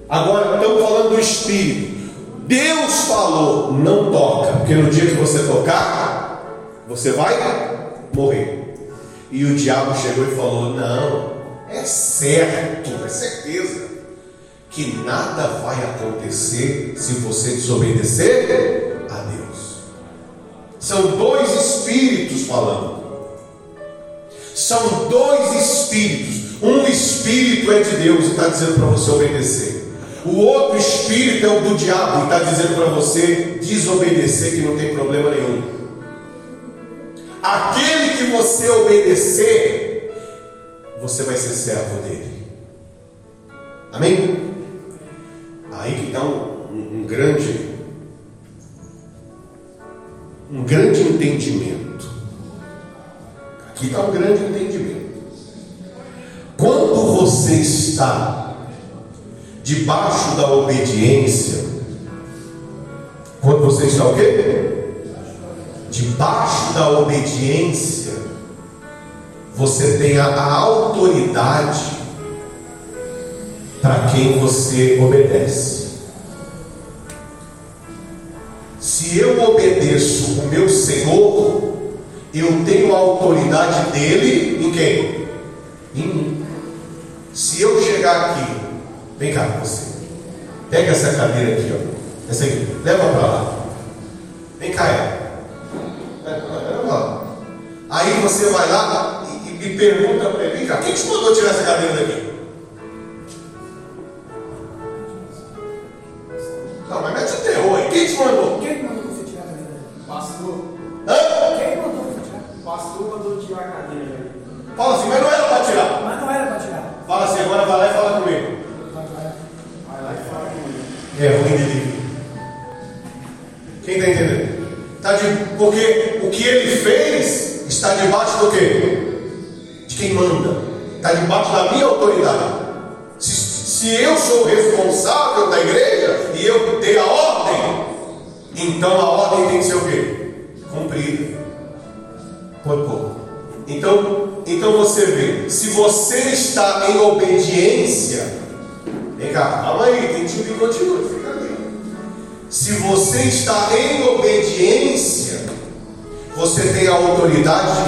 Agora, estamos falando do Espírito. Deus falou, não toca, porque no dia que você tocar, você vai morrer. E o diabo chegou e falou: Não, é certo, é certeza que nada vai acontecer se você desobedecer a Deus. São dois espíritos falando. São dois espíritos. Um espírito é de Deus e está dizendo para você obedecer. O outro espírito é o do diabo e está dizendo para você desobedecer, que não tem problema nenhum. Aquele que você obedecer, você vai ser servo dele. Amém? Aí que está um, um, um grande, um grande entendimento. Aqui está um grande entendimento. Quando você está debaixo da obediência, quando você está o quê? Debaixo da obediência, você tem a, autoridade para quem você obedece. Se eu obedeço o meu Senhor, eu tenho a autoridade dele em quem? Em mim. Se eu chegar aqui, vem cá você, pega essa cadeira aqui, ó, essa aqui, leva para lá. Vem cá, lá. Aí você vai lá e, pergunta para ele, quem te mandou tirar essa cadeira daqui?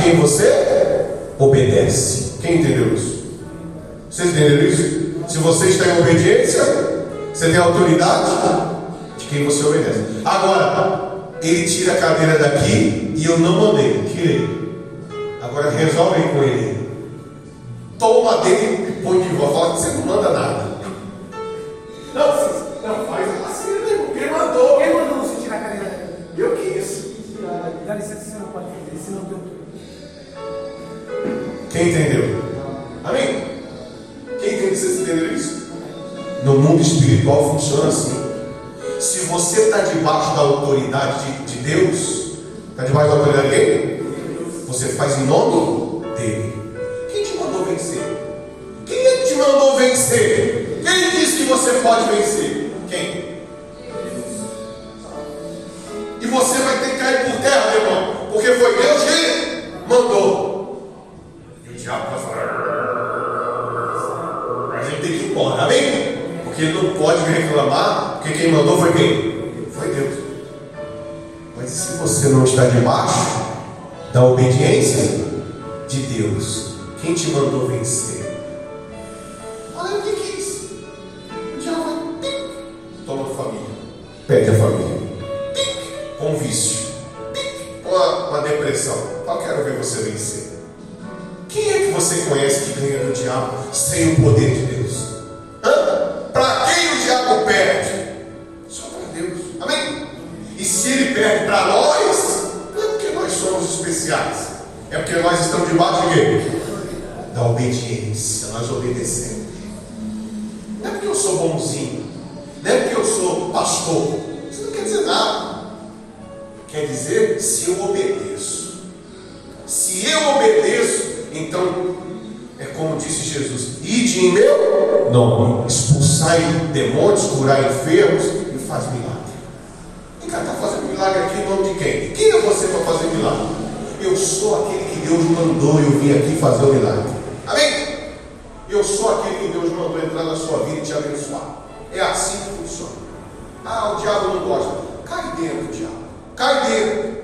Quem você obedece. Quem entendeu isso? Vocês entenderam isso? Se você está em obediência, você tem autoridade de quem você obedece. Agora, ele tira a cadeira daqui e eu não mandei, tirei. Agora resolve com ele. Toma dele e põe de volta. Fala que você não manda nada. Não, entendeu? Isso? No mundo espiritual funciona assim. Se você está debaixo da autoridade de, de Deus, está debaixo da autoridade de quem? Você faz em nome dele. Quem te mandou vencer? Quem é te mandou vencer? Quem disse que você pode vencer? Quem? E você vai ter que cair por terra, meu irmão, porque foi Deus que mandou. E o diabo vai falar. Amém? Porque ele não pode reclamar, porque quem mandou foi quem? Foi Deus. Mas se você não está debaixo Da obediência de Deus. Quem te mandou vencer? Para nós, não é porque nós somos especiais. É porque nós estamos debaixo de quê? Da obediência. Nós obedecemos. Não é porque eu sou bonzinho. Não é porque eu sou pastor. Isso não quer dizer nada. Quer dizer se eu obedeço. Se eu obedeço, então é como disse Jesus: ide em meu nome, expulsai demônios, curai enfermos e faz milagre. Cá, está fazendo milagre aqui em nome de quem? Quem é você para fazer milagre? Eu sou aquele que Deus mandou eu vim aqui fazer o milagre. Amém? Eu sou aquele que Deus mandou entrar na sua vida e te abençoar. É assim que funciona. Ah, o diabo não gosta. Cai dentro, diabo. Cai dentro.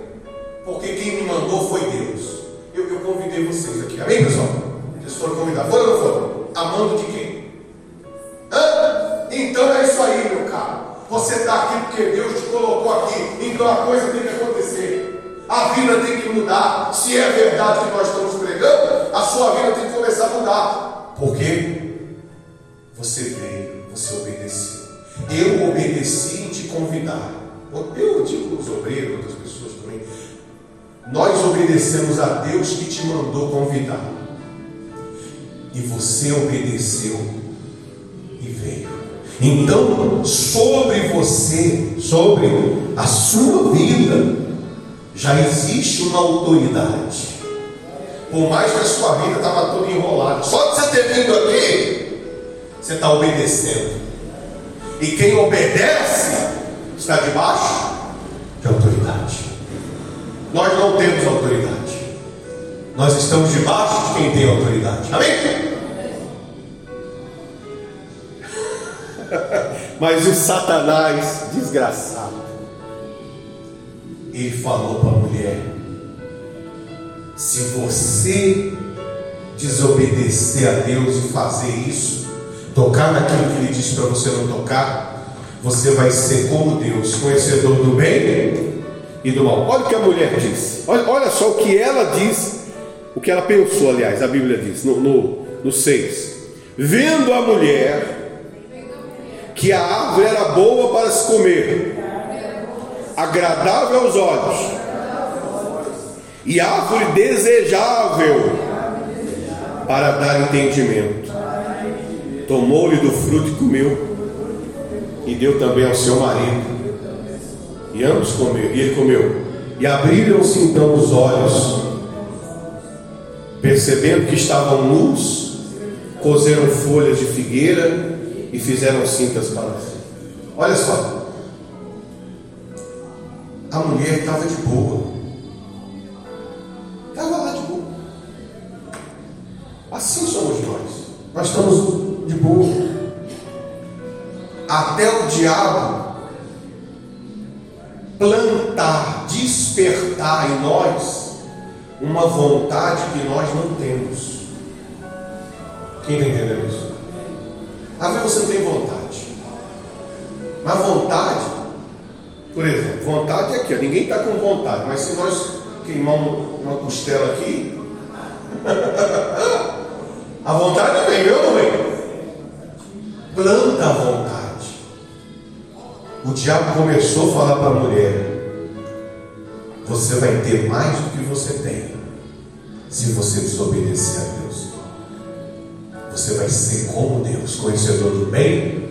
Porque quem me mandou foi Deus. Eu, eu convidei vocês aqui. Amém, pessoal? Vocês foram convidados. Foram ou não foram? Amando de quem? Hã? Então é isso aí, meu caro. Você está aqui porque Deus te colocou aqui. Então a coisa tem que acontecer. A vida tem que mudar. Se é verdade que nós estamos pregando, a sua vida tem que começar a mudar. Porque você veio, você obedeceu. Eu obedeci em te convidar. Eu digo os obreiros, outras pessoas também. Nós obedecemos a Deus que te mandou convidar. E você obedeceu e veio. Então, sobre você, sobre a sua vida, já existe uma autoridade. Por mais que a sua vida estava toda enrolada, só de você ter vindo aqui, você está obedecendo. E quem obedece está debaixo de autoridade. Nós não temos autoridade. Nós estamos debaixo de quem tem autoridade. Amém? Mas o Satanás, desgraçado, ele falou para a mulher: se você desobedecer a Deus e fazer isso, tocar naquilo que ele disse para você não tocar, você vai ser como Deus, conhecedor do bem e do mal. Olha o que a mulher disse, olha, olha só o que ela disse, o que ela pensou, aliás, a Bíblia diz, no, no, no 6: Vendo a mulher que a árvore era boa para se comer, agradável aos olhos, e árvore desejável para dar entendimento. Tomou-lhe do fruto e comeu, e deu também ao seu marido. E ambos comeram, e ele comeu. E abriram-se então os olhos, percebendo que estavam nus, cozeram folhas de figueira e fizeram cintas para si. Olha só, a mulher estava de boa, estava lá de boa. Assim somos nós, nós estamos de boa. Até o diabo plantar, despertar em nós uma vontade que nós não temos. Quem está entendendo isso? Às vezes você não tem vontade. Mas vontade, por exemplo, vontade é aqui, ó, ninguém está com vontade, mas se nós queimamos uma costela aqui, a vontade vem, eu não vem. Planta a vontade. O diabo começou a falar para a mulher: Você vai ter mais do que você tem, se você desobedecer a Deus. Você vai ser como Deus, conhecedor do bem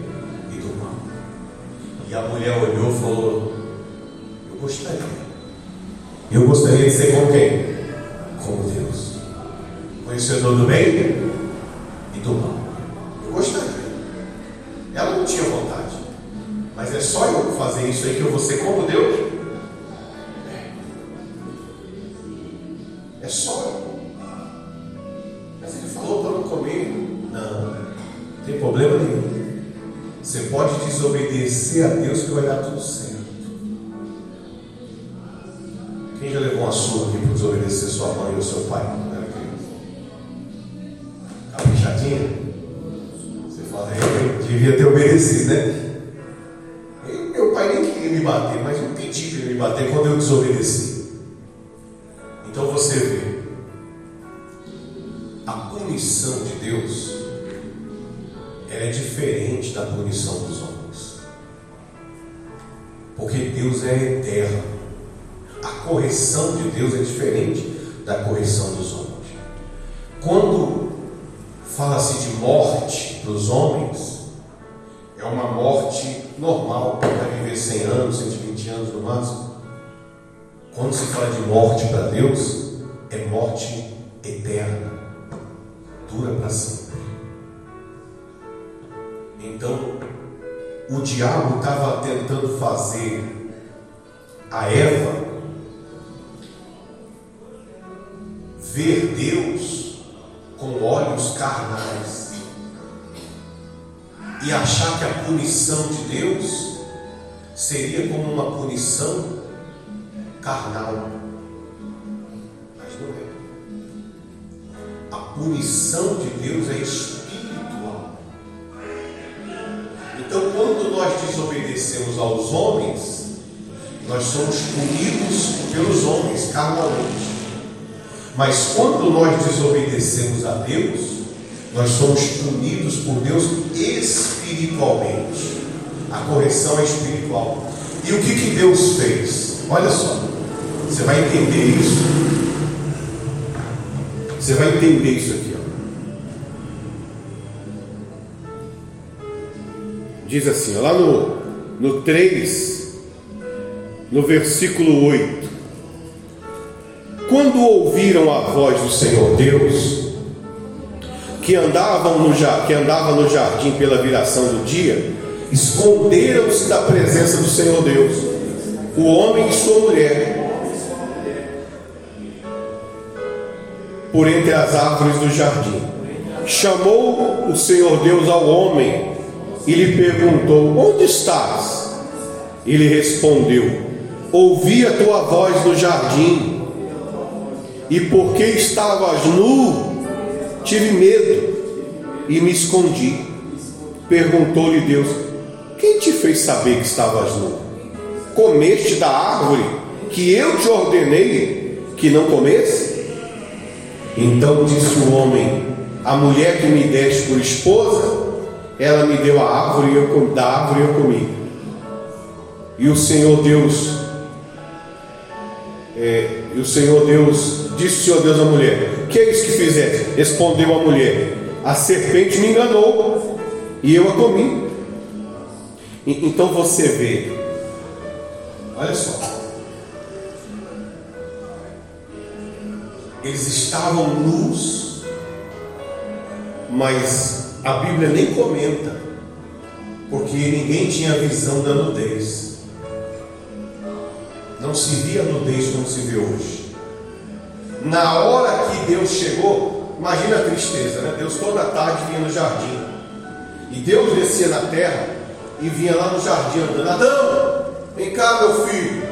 e do mal. E a mulher olhou e falou: Eu gostaria. Eu gostaria de ser como quem? Como Deus. Conhecedor do bem e do mal. Eu gostaria. Ela não tinha vontade. Mas é só eu fazer isso aí que eu vou ser como Deus? É. É só eu. Mas ele falou para não comer. Não, não tem problema nenhum. Você pode desobedecer a Deus que vai dar tudo certo. Quem já levou com a sua aqui por desobedecer sua mãe ou seu pai quando era criança? Caprichadinha? Você fala, eu devia ter obedecido, né? Eu- meu pai nem queria me bater, mas eu pedi para ele me bater quando eu desobedeci. Então você vê, a punição de Deus ela é diferente da punição dos homens. Porque Deus é eterno. A correção de Deus é diferente da correção dos homens. Quando fala-se de morte para os homens, é uma morte normal, vai viver 100 anos, 120 anos no máximo. Quando se fala de morte para Deus, é morte eterna, dura para sempre. Então, o diabo estava tentando fazer a Eva ver Deus com olhos carnais e achar que a punição de Deus seria como uma punição carnal. Mas não é. A punição de Deus é espiritual. Quando nós desobedecemos aos homens, nós somos punidos pelos homens carnalmente. Mas quando nós desobedecemos a Deus, nós somos punidos por Deus espiritualmente. A correção é espiritual. E o que, que Deus fez? Olha só, você vai entender isso. Você vai entender isso aqui. Diz assim, lá no, no 3, no versículo 8. Quando ouviram a voz do Senhor Deus, que, andavam no, que andava no jardim pela viração do dia, esconderam-se da presença do Senhor Deus, o homem e sua mulher, por entre as árvores do jardim. Chamou o Senhor Deus ao homem e lhe perguntou: Onde estás? Ele respondeu: Ouvi a tua voz no jardim, e porque estavas nu, tive medo e me escondi. Perguntou-lhe Deus: Quem te fez saber que estavas nu? Comeste da árvore que eu te ordenei que não comesse? Então disse o homem: A mulher que me deste por esposa, ela me deu a árvore eu da árvore eu comi. E o Senhor Deus, é, e o Senhor Deus, disse o Senhor Deus à mulher: Que é isso que fizeste? Respondeu a mulher: A serpente me enganou e eu a comi. E- Então você vê, olha só, eles estavam nus, mas a Bíblia nem comenta, porque ninguém tinha visão da nudez. Não se via nudez como se vê hoje. Na hora que Deus chegou, imagina a tristeza, né? Deus toda tarde vinha no jardim. E Deus descia na terra e vinha lá no jardim andando. Adão, vem cá, meu filho.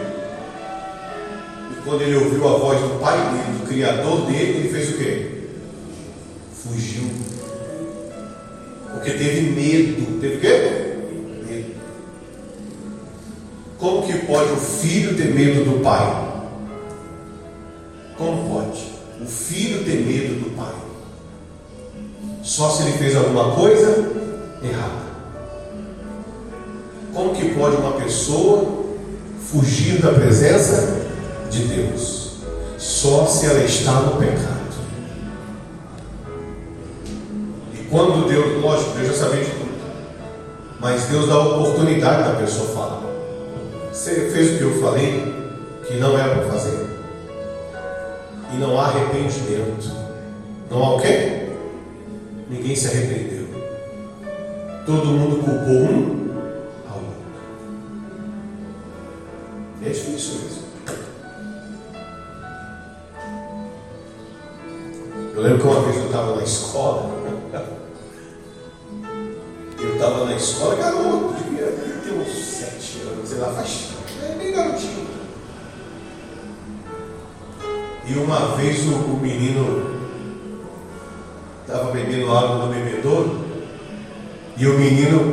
E quando ele ouviu a voz do pai dele, do criador dele, ele fez o quê? Fugiu. Porque teve medo. Teve o quê? Medo. Como que pode o filho ter medo do pai? Como pode o filho ter medo do pai? Só se ele fez alguma coisa errada. Como que pode uma pessoa fugir da presença de Deus? Só se ela está no pecado. Quando Deus, lógico, Deus já sabia de tudo. Mas Deus dá a oportunidade da pessoa falar. Você fez o que eu falei, que não era para fazer. E não há arrependimento. Não há o quê? Ninguém se arrependeu. Todo mundo culpou um e o menino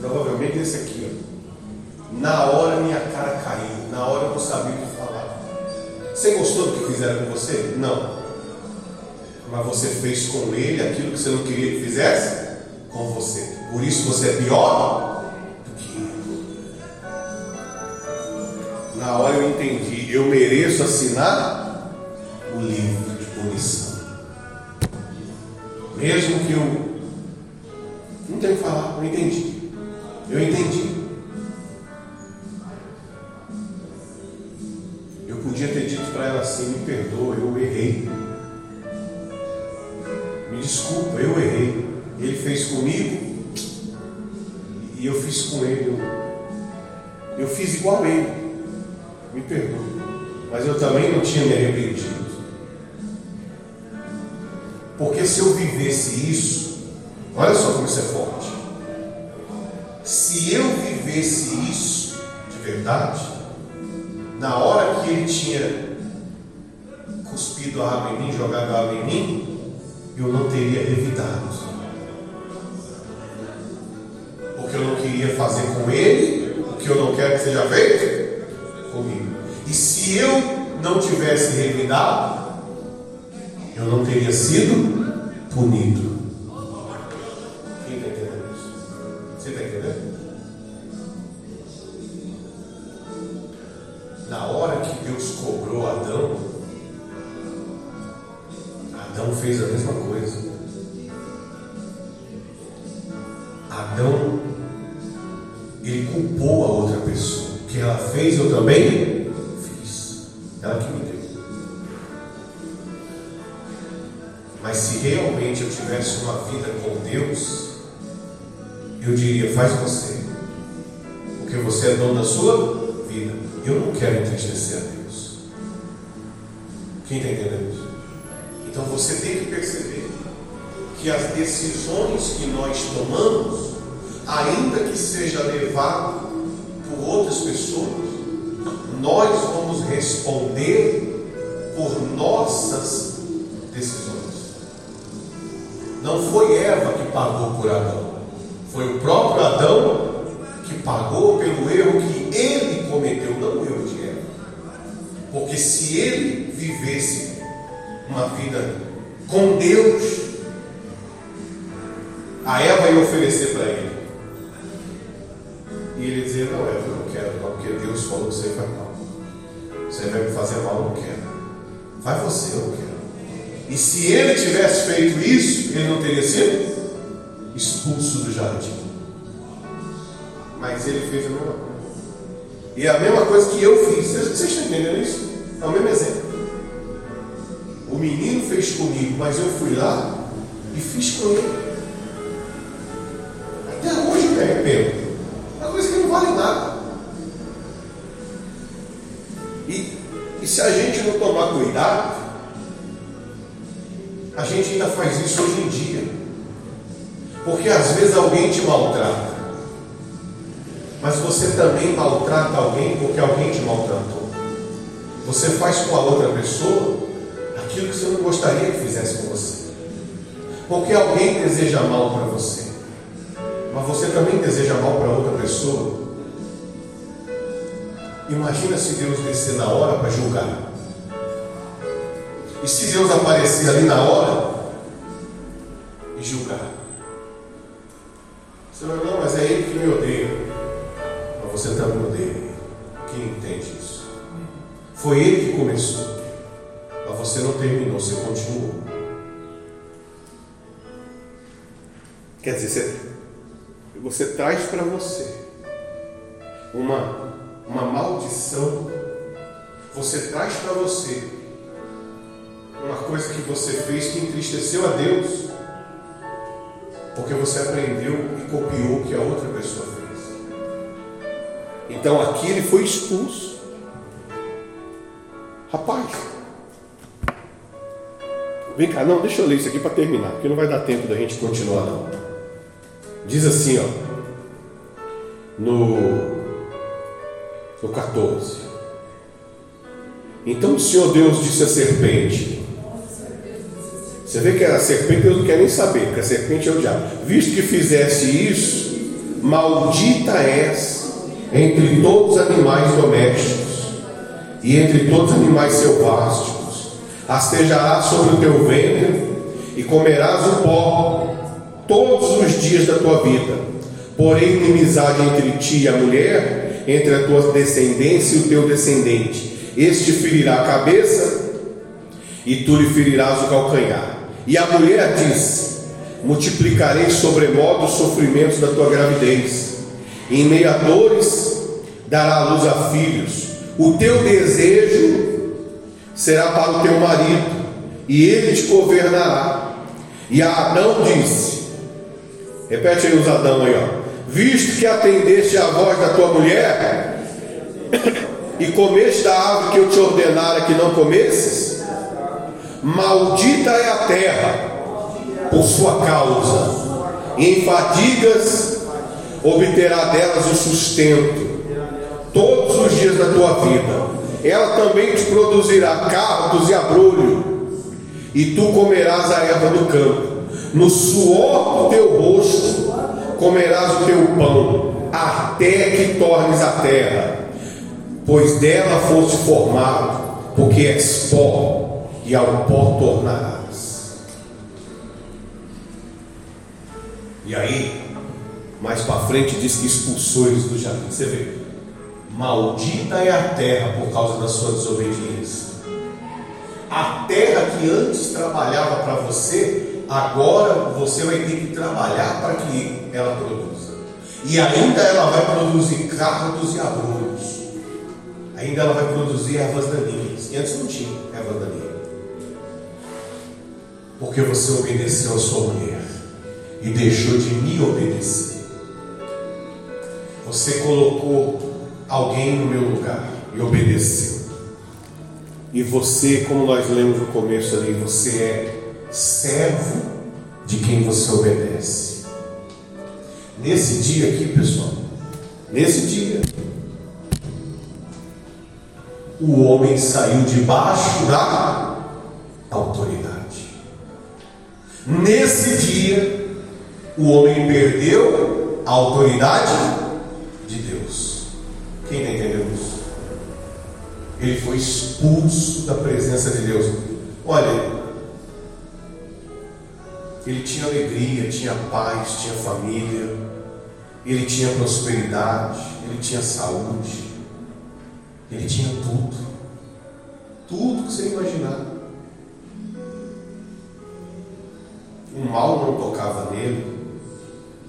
provavelmente esse aqui. Ó. Na hora minha cara caiu. Na hora eu não sabia o que falar. Você gostou do que fizeram com você? Não. Mas você fez com ele aquilo que você não queria que fizesse com você. Por isso você é pior do que ele. Na hora eu entendi, eu mereço assinar o livro de punição. Mesmo que eu não tenho que falar, eu entendi. Eu entendi. Eu podia ter dito para ela assim, me perdoa, eu errei. Me desculpa, eu errei. Ele fez comigo e eu fiz com ele. Eu, eu fiz igual a ele. Me perdoa. Mas eu também não tinha me arrependido. Porque se eu vivesse isso, olha só como isso é forte. Se eu vivesse isso de verdade, na hora que ele tinha cuspido a água em mim, jogado água em mim, eu não teria revidado. Porque eu não queria fazer com ele o que eu não quero que seja feito comigo. E se eu não tivesse revidado, eu não teria sido punido. Ele dizia, não, eu não quero, porque Deus falou que você faz mal. Você vai me fazer mal, eu não quero. Vai você, eu não quero. E se ele tivesse feito isso, ele não teria sido expulso do jardim. Mas ele fez a mesma coisa. E é a mesma coisa que eu fiz. Vocês, vocês estão entendendo isso? É o mesmo exemplo. O menino fez comigo, mas eu fui lá e fiz com ele. Às vezes alguém te maltrata. Mas você também maltrata alguém porque alguém te maltratou. Você faz com a outra pessoa aquilo que você não gostaria que fizesse com você. Porque alguém deseja mal para você. Mas você também deseja mal para outra pessoa. Imagina se Deus descer na hora para julgar. E se Deus aparecer ali na hora e julgar? Foi ele que começou. Mas você não terminou, você continuou. Quer dizer, você, você traz para você uma, uma maldição. Você traz para você uma coisa que você fez que entristeceu a Deus, porque você aprendeu e copiou o que a outra pessoa fez. Então aqui ele foi expulso. Rapaz, vem cá, não, deixa eu ler isso aqui para terminar, porque não vai dar tempo da gente continuar não. Diz assim, ó, no, no 14. Então o Senhor Deus disse à serpente: você vê que a serpente Deus não quer nem saber, porque a serpente é o diabo. Visto que fizesse isso, maldita és entre todos os animais domésticos e entre todos os animais selváticos. Rastejarás sobre o teu ventre e comerás o pó todos os dias da tua vida. Porém, inimizade entre ti e a mulher, entre a tua descendência e o teu descendente. Este ferirá a cabeça e tu lhe ferirás o calcanhar. E a mulher disse: Multiplicarei sobremodo os sofrimentos da tua gravidez. Em meio a dores, dará a luz a filhos. O teu desejo será para o teu marido, e ele te governará. E Adão disse: Repete aí os Adão aí, ó. Visto que atendeste à voz da tua mulher, e comeste da árvore que eu te ordenara que não comesses, Maldita é a terra por sua causa, em fadigas obterá delas o sustento todos os dias da tua vida. Ela também te produzirá cardos e abrolho, e tu comerás a erva do campo. No suor do teu rosto comerás o teu pão, até que tornes a terra, pois dela foste formado, porque és pó e ao pó tornarás. E aí, mais para frente, diz que expulsou eles do jardim. Você vê, maldita é a terra por causa da sua desobediência. A terra que antes trabalhava para você, agora você vai ter que trabalhar para que ela produza. E ainda ela vai produzir cardos e abrolhos. Ainda ela vai produzir ervas daninhas. E antes não tinha ervas daninhas porque você obedeceu a sua mulher e deixou de me obedecer. Você colocou alguém no meu lugar e obedeceu. E você, como nós lemos no começo ali, você é servo de quem você obedece. Nesse dia aqui, pessoal, nesse dia, o homem saiu debaixo da autoridade. Nesse dia, o homem perdeu a autoridade. Quem está entendendo isso? Ele foi expulso da presença de Deus. Olha, ele tinha alegria, tinha paz, tinha família, ele tinha prosperidade, ele tinha saúde, ele tinha tudo. Tudo que você imaginar. o mal não tocava nele,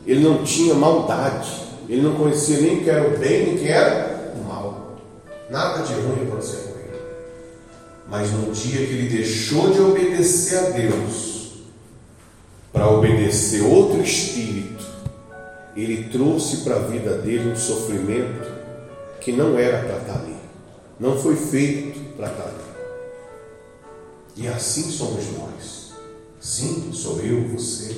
ele não tinha maldade, ele não conhecia nem o que era o bem, nem o que era. Nada de ruim aconteceu com ele. Mas no dia que ele deixou de obedecer a Deus, para obedecer outro espírito, ele trouxe para a vida dele um sofrimento que não era para estar ali, não foi feito para estar ali. E assim somos nós. Sim, sou eu, você.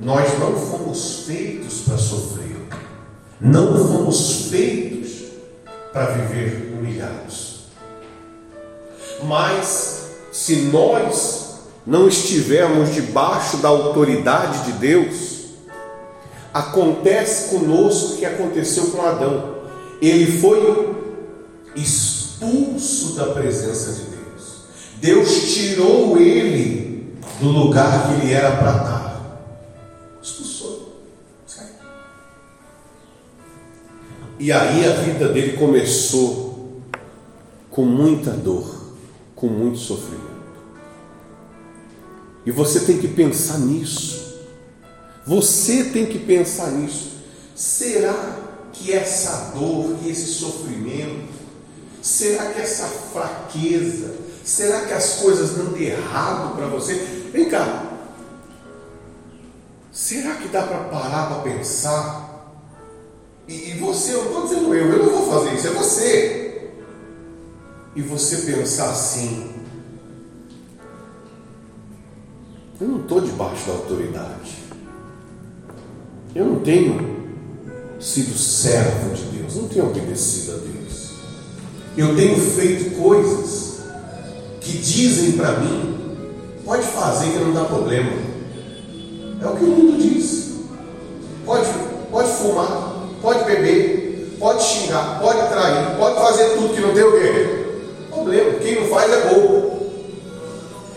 Nós não fomos feitos para sofrer. Não fomos feitos para viver humilhados. Mas se nós não estivermos debaixo da autoridade de Deus, acontece conosco o que aconteceu com Adão. Ele foi expulso da presença de Deus. Deus tirou ele do lugar que ele era para estar. E aí a vida dele começou com muita dor, com muito sofrimento. E você tem que pensar nisso. Você tem que pensar nisso. Será que essa dor, que esse sofrimento, será que essa fraqueza, será que as coisas dão errado para você? Vem cá. Será que dá para parar para pensar? E, e você, eu estou dizendo eu, eu não vou fazer isso, é você. E você pensar assim, eu não estou debaixo da autoridade. Eu não tenho sido servo de Deus, não tenho obedecido a Deus. Eu tenho feito coisas que dizem para mim, pode fazer que não dá problema. É o que o mundo diz. Pode, pode fumar, pode beber, pode xingar, pode trair, pode fazer tudo que não tem o quê? Problema. Quem não faz é bobo.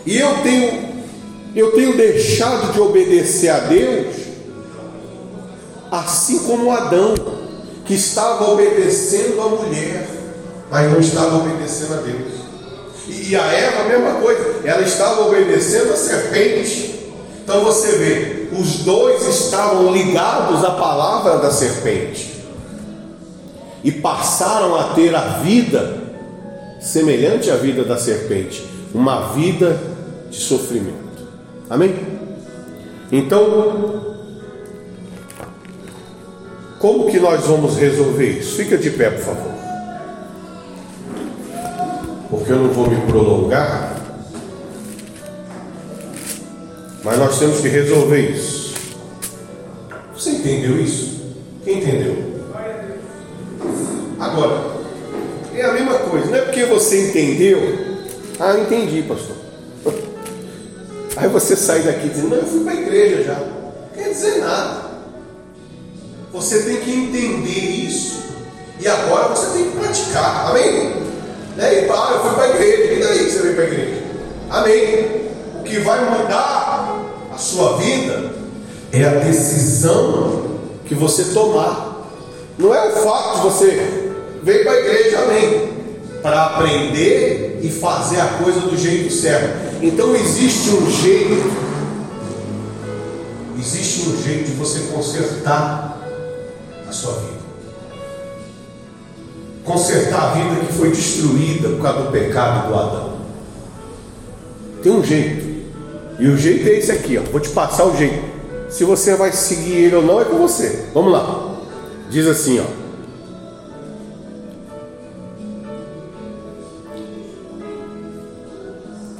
E eu tenho, eu tenho deixado de obedecer a Deus assim como Adão, que estava obedecendo a mulher, mas não estava obedecendo a Deus. E a Eva, a mesma coisa, ela estava obedecendo a serpente. Então você vê, os dois estavam ligados à palavra da serpente e passaram a ter a vida semelhante à vida da serpente, uma vida de sofrimento. Amém? Então, como que nós vamos resolver isso? Fica de pé, por favor. Porque eu não vou me prolongar. Mas nós temos que resolver isso. Você entendeu isso? Quem entendeu? Agora, é a mesma coisa, não é porque você entendeu. Ah, entendi, pastor. Aí você sai daqui dizendo, não, eu fui para a igreja já. Não quer dizer nada. Você tem que entender isso. E agora você tem que praticar. Amém? Né? E tá, eu fui para a igreja. E daí que você veio para a igreja? Amém? O que vai mudar a sua vida é a decisão que você tomar. Não é o fato de você vir para a igreja, amém? Para aprender e fazer a coisa do jeito certo. Então existe um jeito, existe um jeito de você consertar sua vida. Consertar a vida que foi destruída por causa do pecado do Adão. Tem um jeito. E o jeito é esse aqui, ó. Vou te passar o jeito. Se você vai seguir ele ou não, é com você. Vamos lá. Diz assim, ó.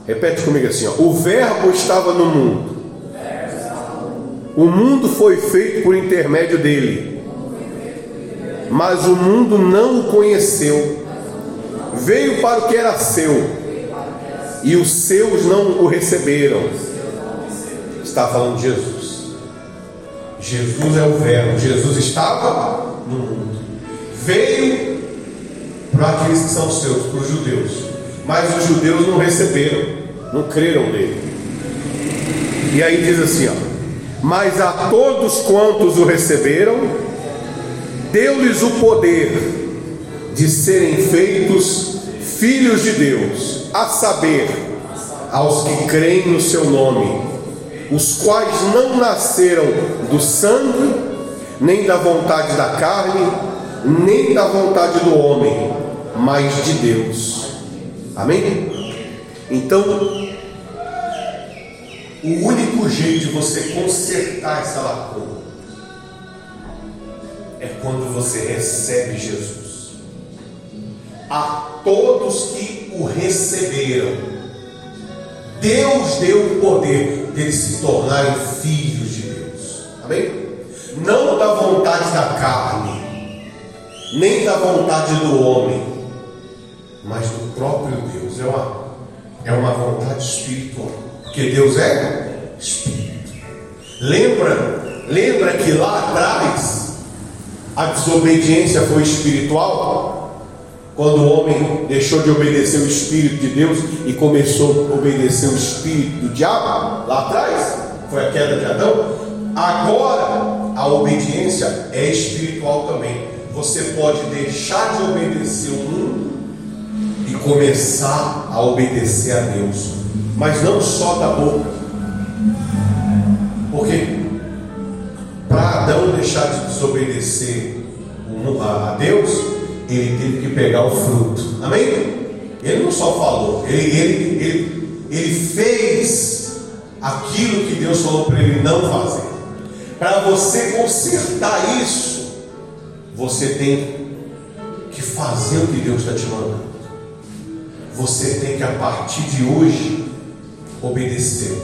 Repete comigo assim, ó. O verbo estava no mundo. O mundo foi feito por intermédio dele mas o mundo não o conheceu. Veio para o que era seu, e os seus não o receberam. Está falando de Jesus. Jesus é o Verbo. Jesus estava no mundo. Veio para aqueles que são seus, para os judeus. Mas os judeus não receberam, não creram nele. E aí diz assim: ó, mas a todos quantos o receberam, deu-lhes o poder de serem feitos filhos de Deus, a saber, aos que creem no seu nome, os quais não nasceram do sangue, nem da vontade da carne, nem da vontade do homem, mas de Deus. Amém? Então, o único jeito de você consertar essa lacuna é quando você recebe Jesus. A todos que o receberam, Deus deu o poder deles se tornarem filhos de Deus. Amém? Não da vontade da carne, nem da vontade do homem, mas do próprio Deus. É uma, é uma vontade espiritual. Porque Deus é espírito. Lembra, lembra que lá atrás a desobediência foi espiritual? Quando o homem deixou de obedecer o Espírito de Deus e começou a obedecer o Espírito do diabo, lá atrás, foi a queda de Adão. Agora, a obediência é espiritual também. Você pode deixar de obedecer o mundo e começar a obedecer a Deus, mas não só da boca. Por quê? Para Adão deixar de desobedecer a Deus, ele teve que pegar o fruto. Amém? Ele não só falou, ele, ele, ele, ele fez aquilo que Deus falou para ele não fazer. Para você consertar isso, você tem que fazer o que Deus está te mandando. Você tem que, a partir de hoje, obedecer.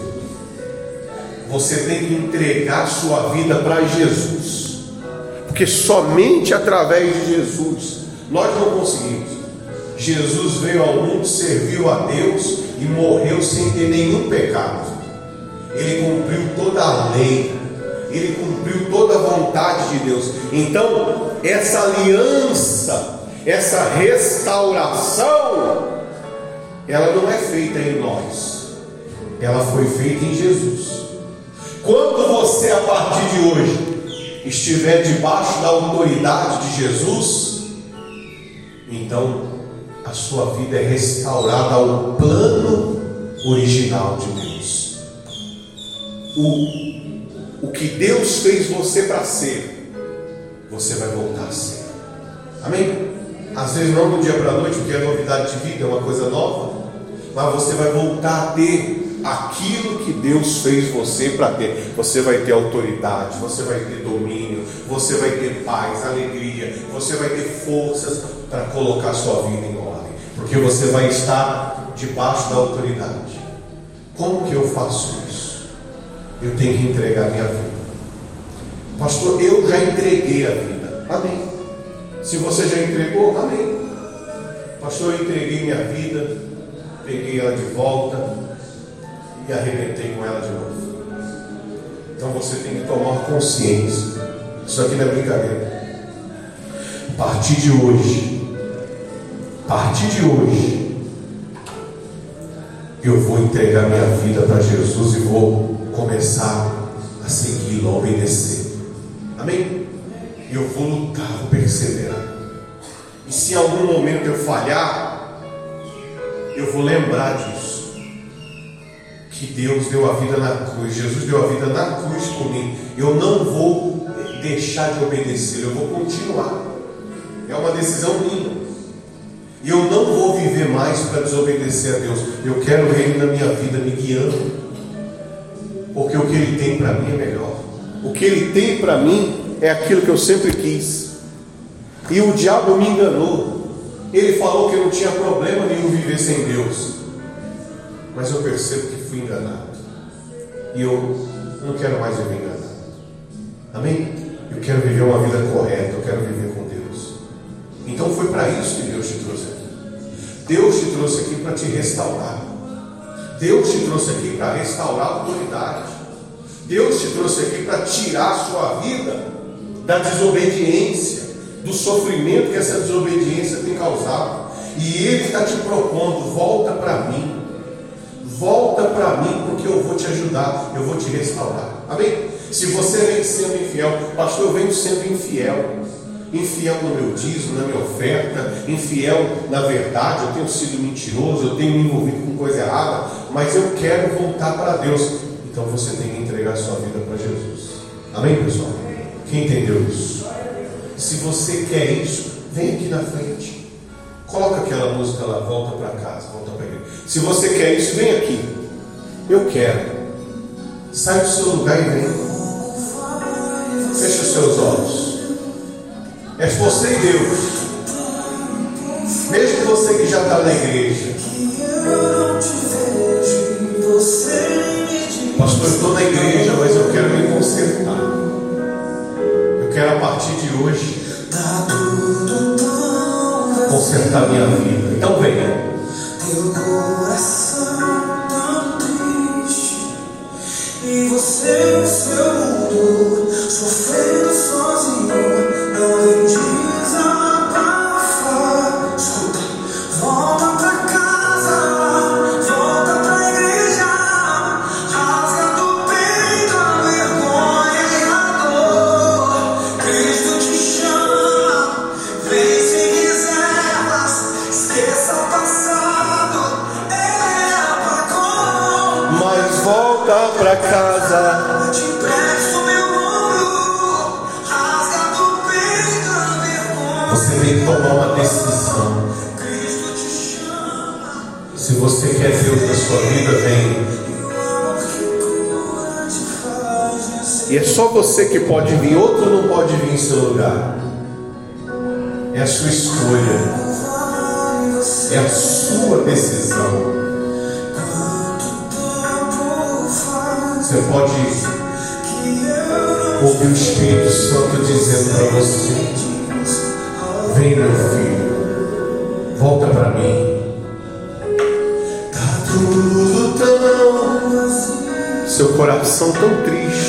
Você tem que entregar sua vida para Jesus. Porque somente através de Jesus nós não conseguimos. Jesus veio ao mundo, serviu a Deus e morreu sem ter nenhum pecado. Ele cumpriu toda a lei, ele cumpriu toda a vontade de Deus. Então, essa aliança, essa restauração, ela não é feita em nós, ela foi feita em Jesus. Quando você, a partir de hoje, estiver debaixo da autoridade de Jesus, então a sua vida é restaurada ao plano original de Deus. O, o que Deus fez você para ser, você vai voltar a ser. Amém? Às vezes não do dia para a noite, porque é novidade de vida, é uma coisa nova, mas você vai voltar a ter aquilo que Deus fez você para ter. Você vai ter autoridade, você vai ter domínio, você vai ter paz, alegria, você vai ter forças para colocar sua vida em ordem, porque você vai estar debaixo da autoridade. Como que eu faço isso? Eu tenho que entregar minha vida. Pastor, eu já entreguei a vida. Amém. Se você já entregou, amém. Pastor, eu entreguei minha vida, peguei ela de volta, e arrebentei com ela de novo. Então você tem que tomar consciência. Isso aqui não é brincadeira. A partir de hoje, partir de hoje, eu vou entregar minha vida para Jesus e vou começar a segui-lo, a obedecer. Amém? Eu vou lutar, vou perseverar. E se em algum momento eu falhar, eu vou lembrar disso que Deus deu a vida na cruz, Jesus deu a vida na cruz por mim. Eu não vou deixar de obedecer, eu vou continuar. É uma decisão minha. E eu não vou viver mais para desobedecer a Deus. Eu quero Ele na minha vida me guiando. Porque o que Ele tem para mim é melhor. O que Ele tem para mim é aquilo que eu sempre quis. E o diabo me enganou. Ele falou que não tinha problema nenhum viver sem Deus. Mas eu percebo que fui enganado. E eu não quero mais viver enganado. Amém? Eu quero viver uma vida correta, eu quero viver com Deus. Então foi para isso que Deus te trouxe. Deus te trouxe aqui para te restaurar. Deus te trouxe aqui para restaurar a autoridade. Deus te trouxe aqui para tirar a sua vida da desobediência, do sofrimento que essa desobediência tem causado. E Ele está te propondo: volta para mim. Volta para mim, porque eu vou te ajudar, eu vou te restaurar. Amém? Se você vem sendo infiel, pastor, eu venho sendo infiel. Infiel no meu dízimo, na minha oferta, infiel na verdade, eu tenho sido mentiroso, eu tenho me envolvido com coisa errada, mas eu quero voltar para Deus. Então você tem que entregar sua vida para Jesus. Amém, pessoal? Quem entendeu isso? Se você quer isso, vem aqui na frente. Coloca aquela música lá, volta para casa, volta para igreja. Se você quer isso, vem aqui. Eu quero. Sai do seu lugar e vem. Feche os seus olhos. É você e Deus. Mesmo você que já está na igreja. Pastor, eu estou na igreja, mas eu quero me consertar. Eu quero a partir de hoje consertar minha vida. Então venha. Teu coração tão triste E você no seu mundo Sofrendo E é só você que pode vir, outro não pode vir em seu lugar. É a sua escolha, é a sua decisão. Você pode ouvir o Espírito Santo dizendo para você: Vem, meu filho, volta para mim. Tá tudo tão, seu coração tão triste.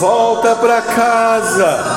Volta para casa.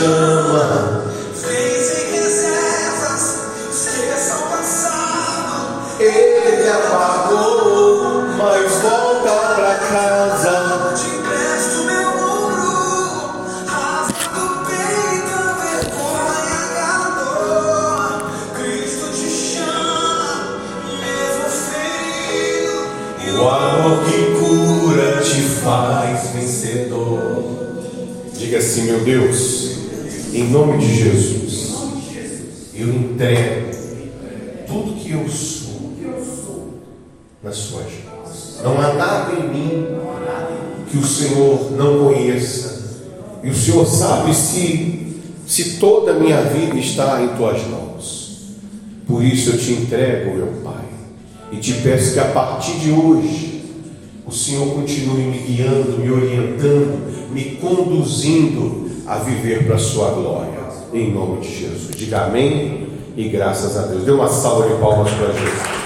Te Senhor sabe se, se toda a minha vida está em tuas mãos. Por isso eu te entrego, meu Pai, e te peço que a partir de hoje o Senhor continue me guiando, me orientando, me conduzindo a viver para a sua glória. Em nome de Jesus. Diga amém e graças a Deus. Dê uma salva de palmas para Jesus.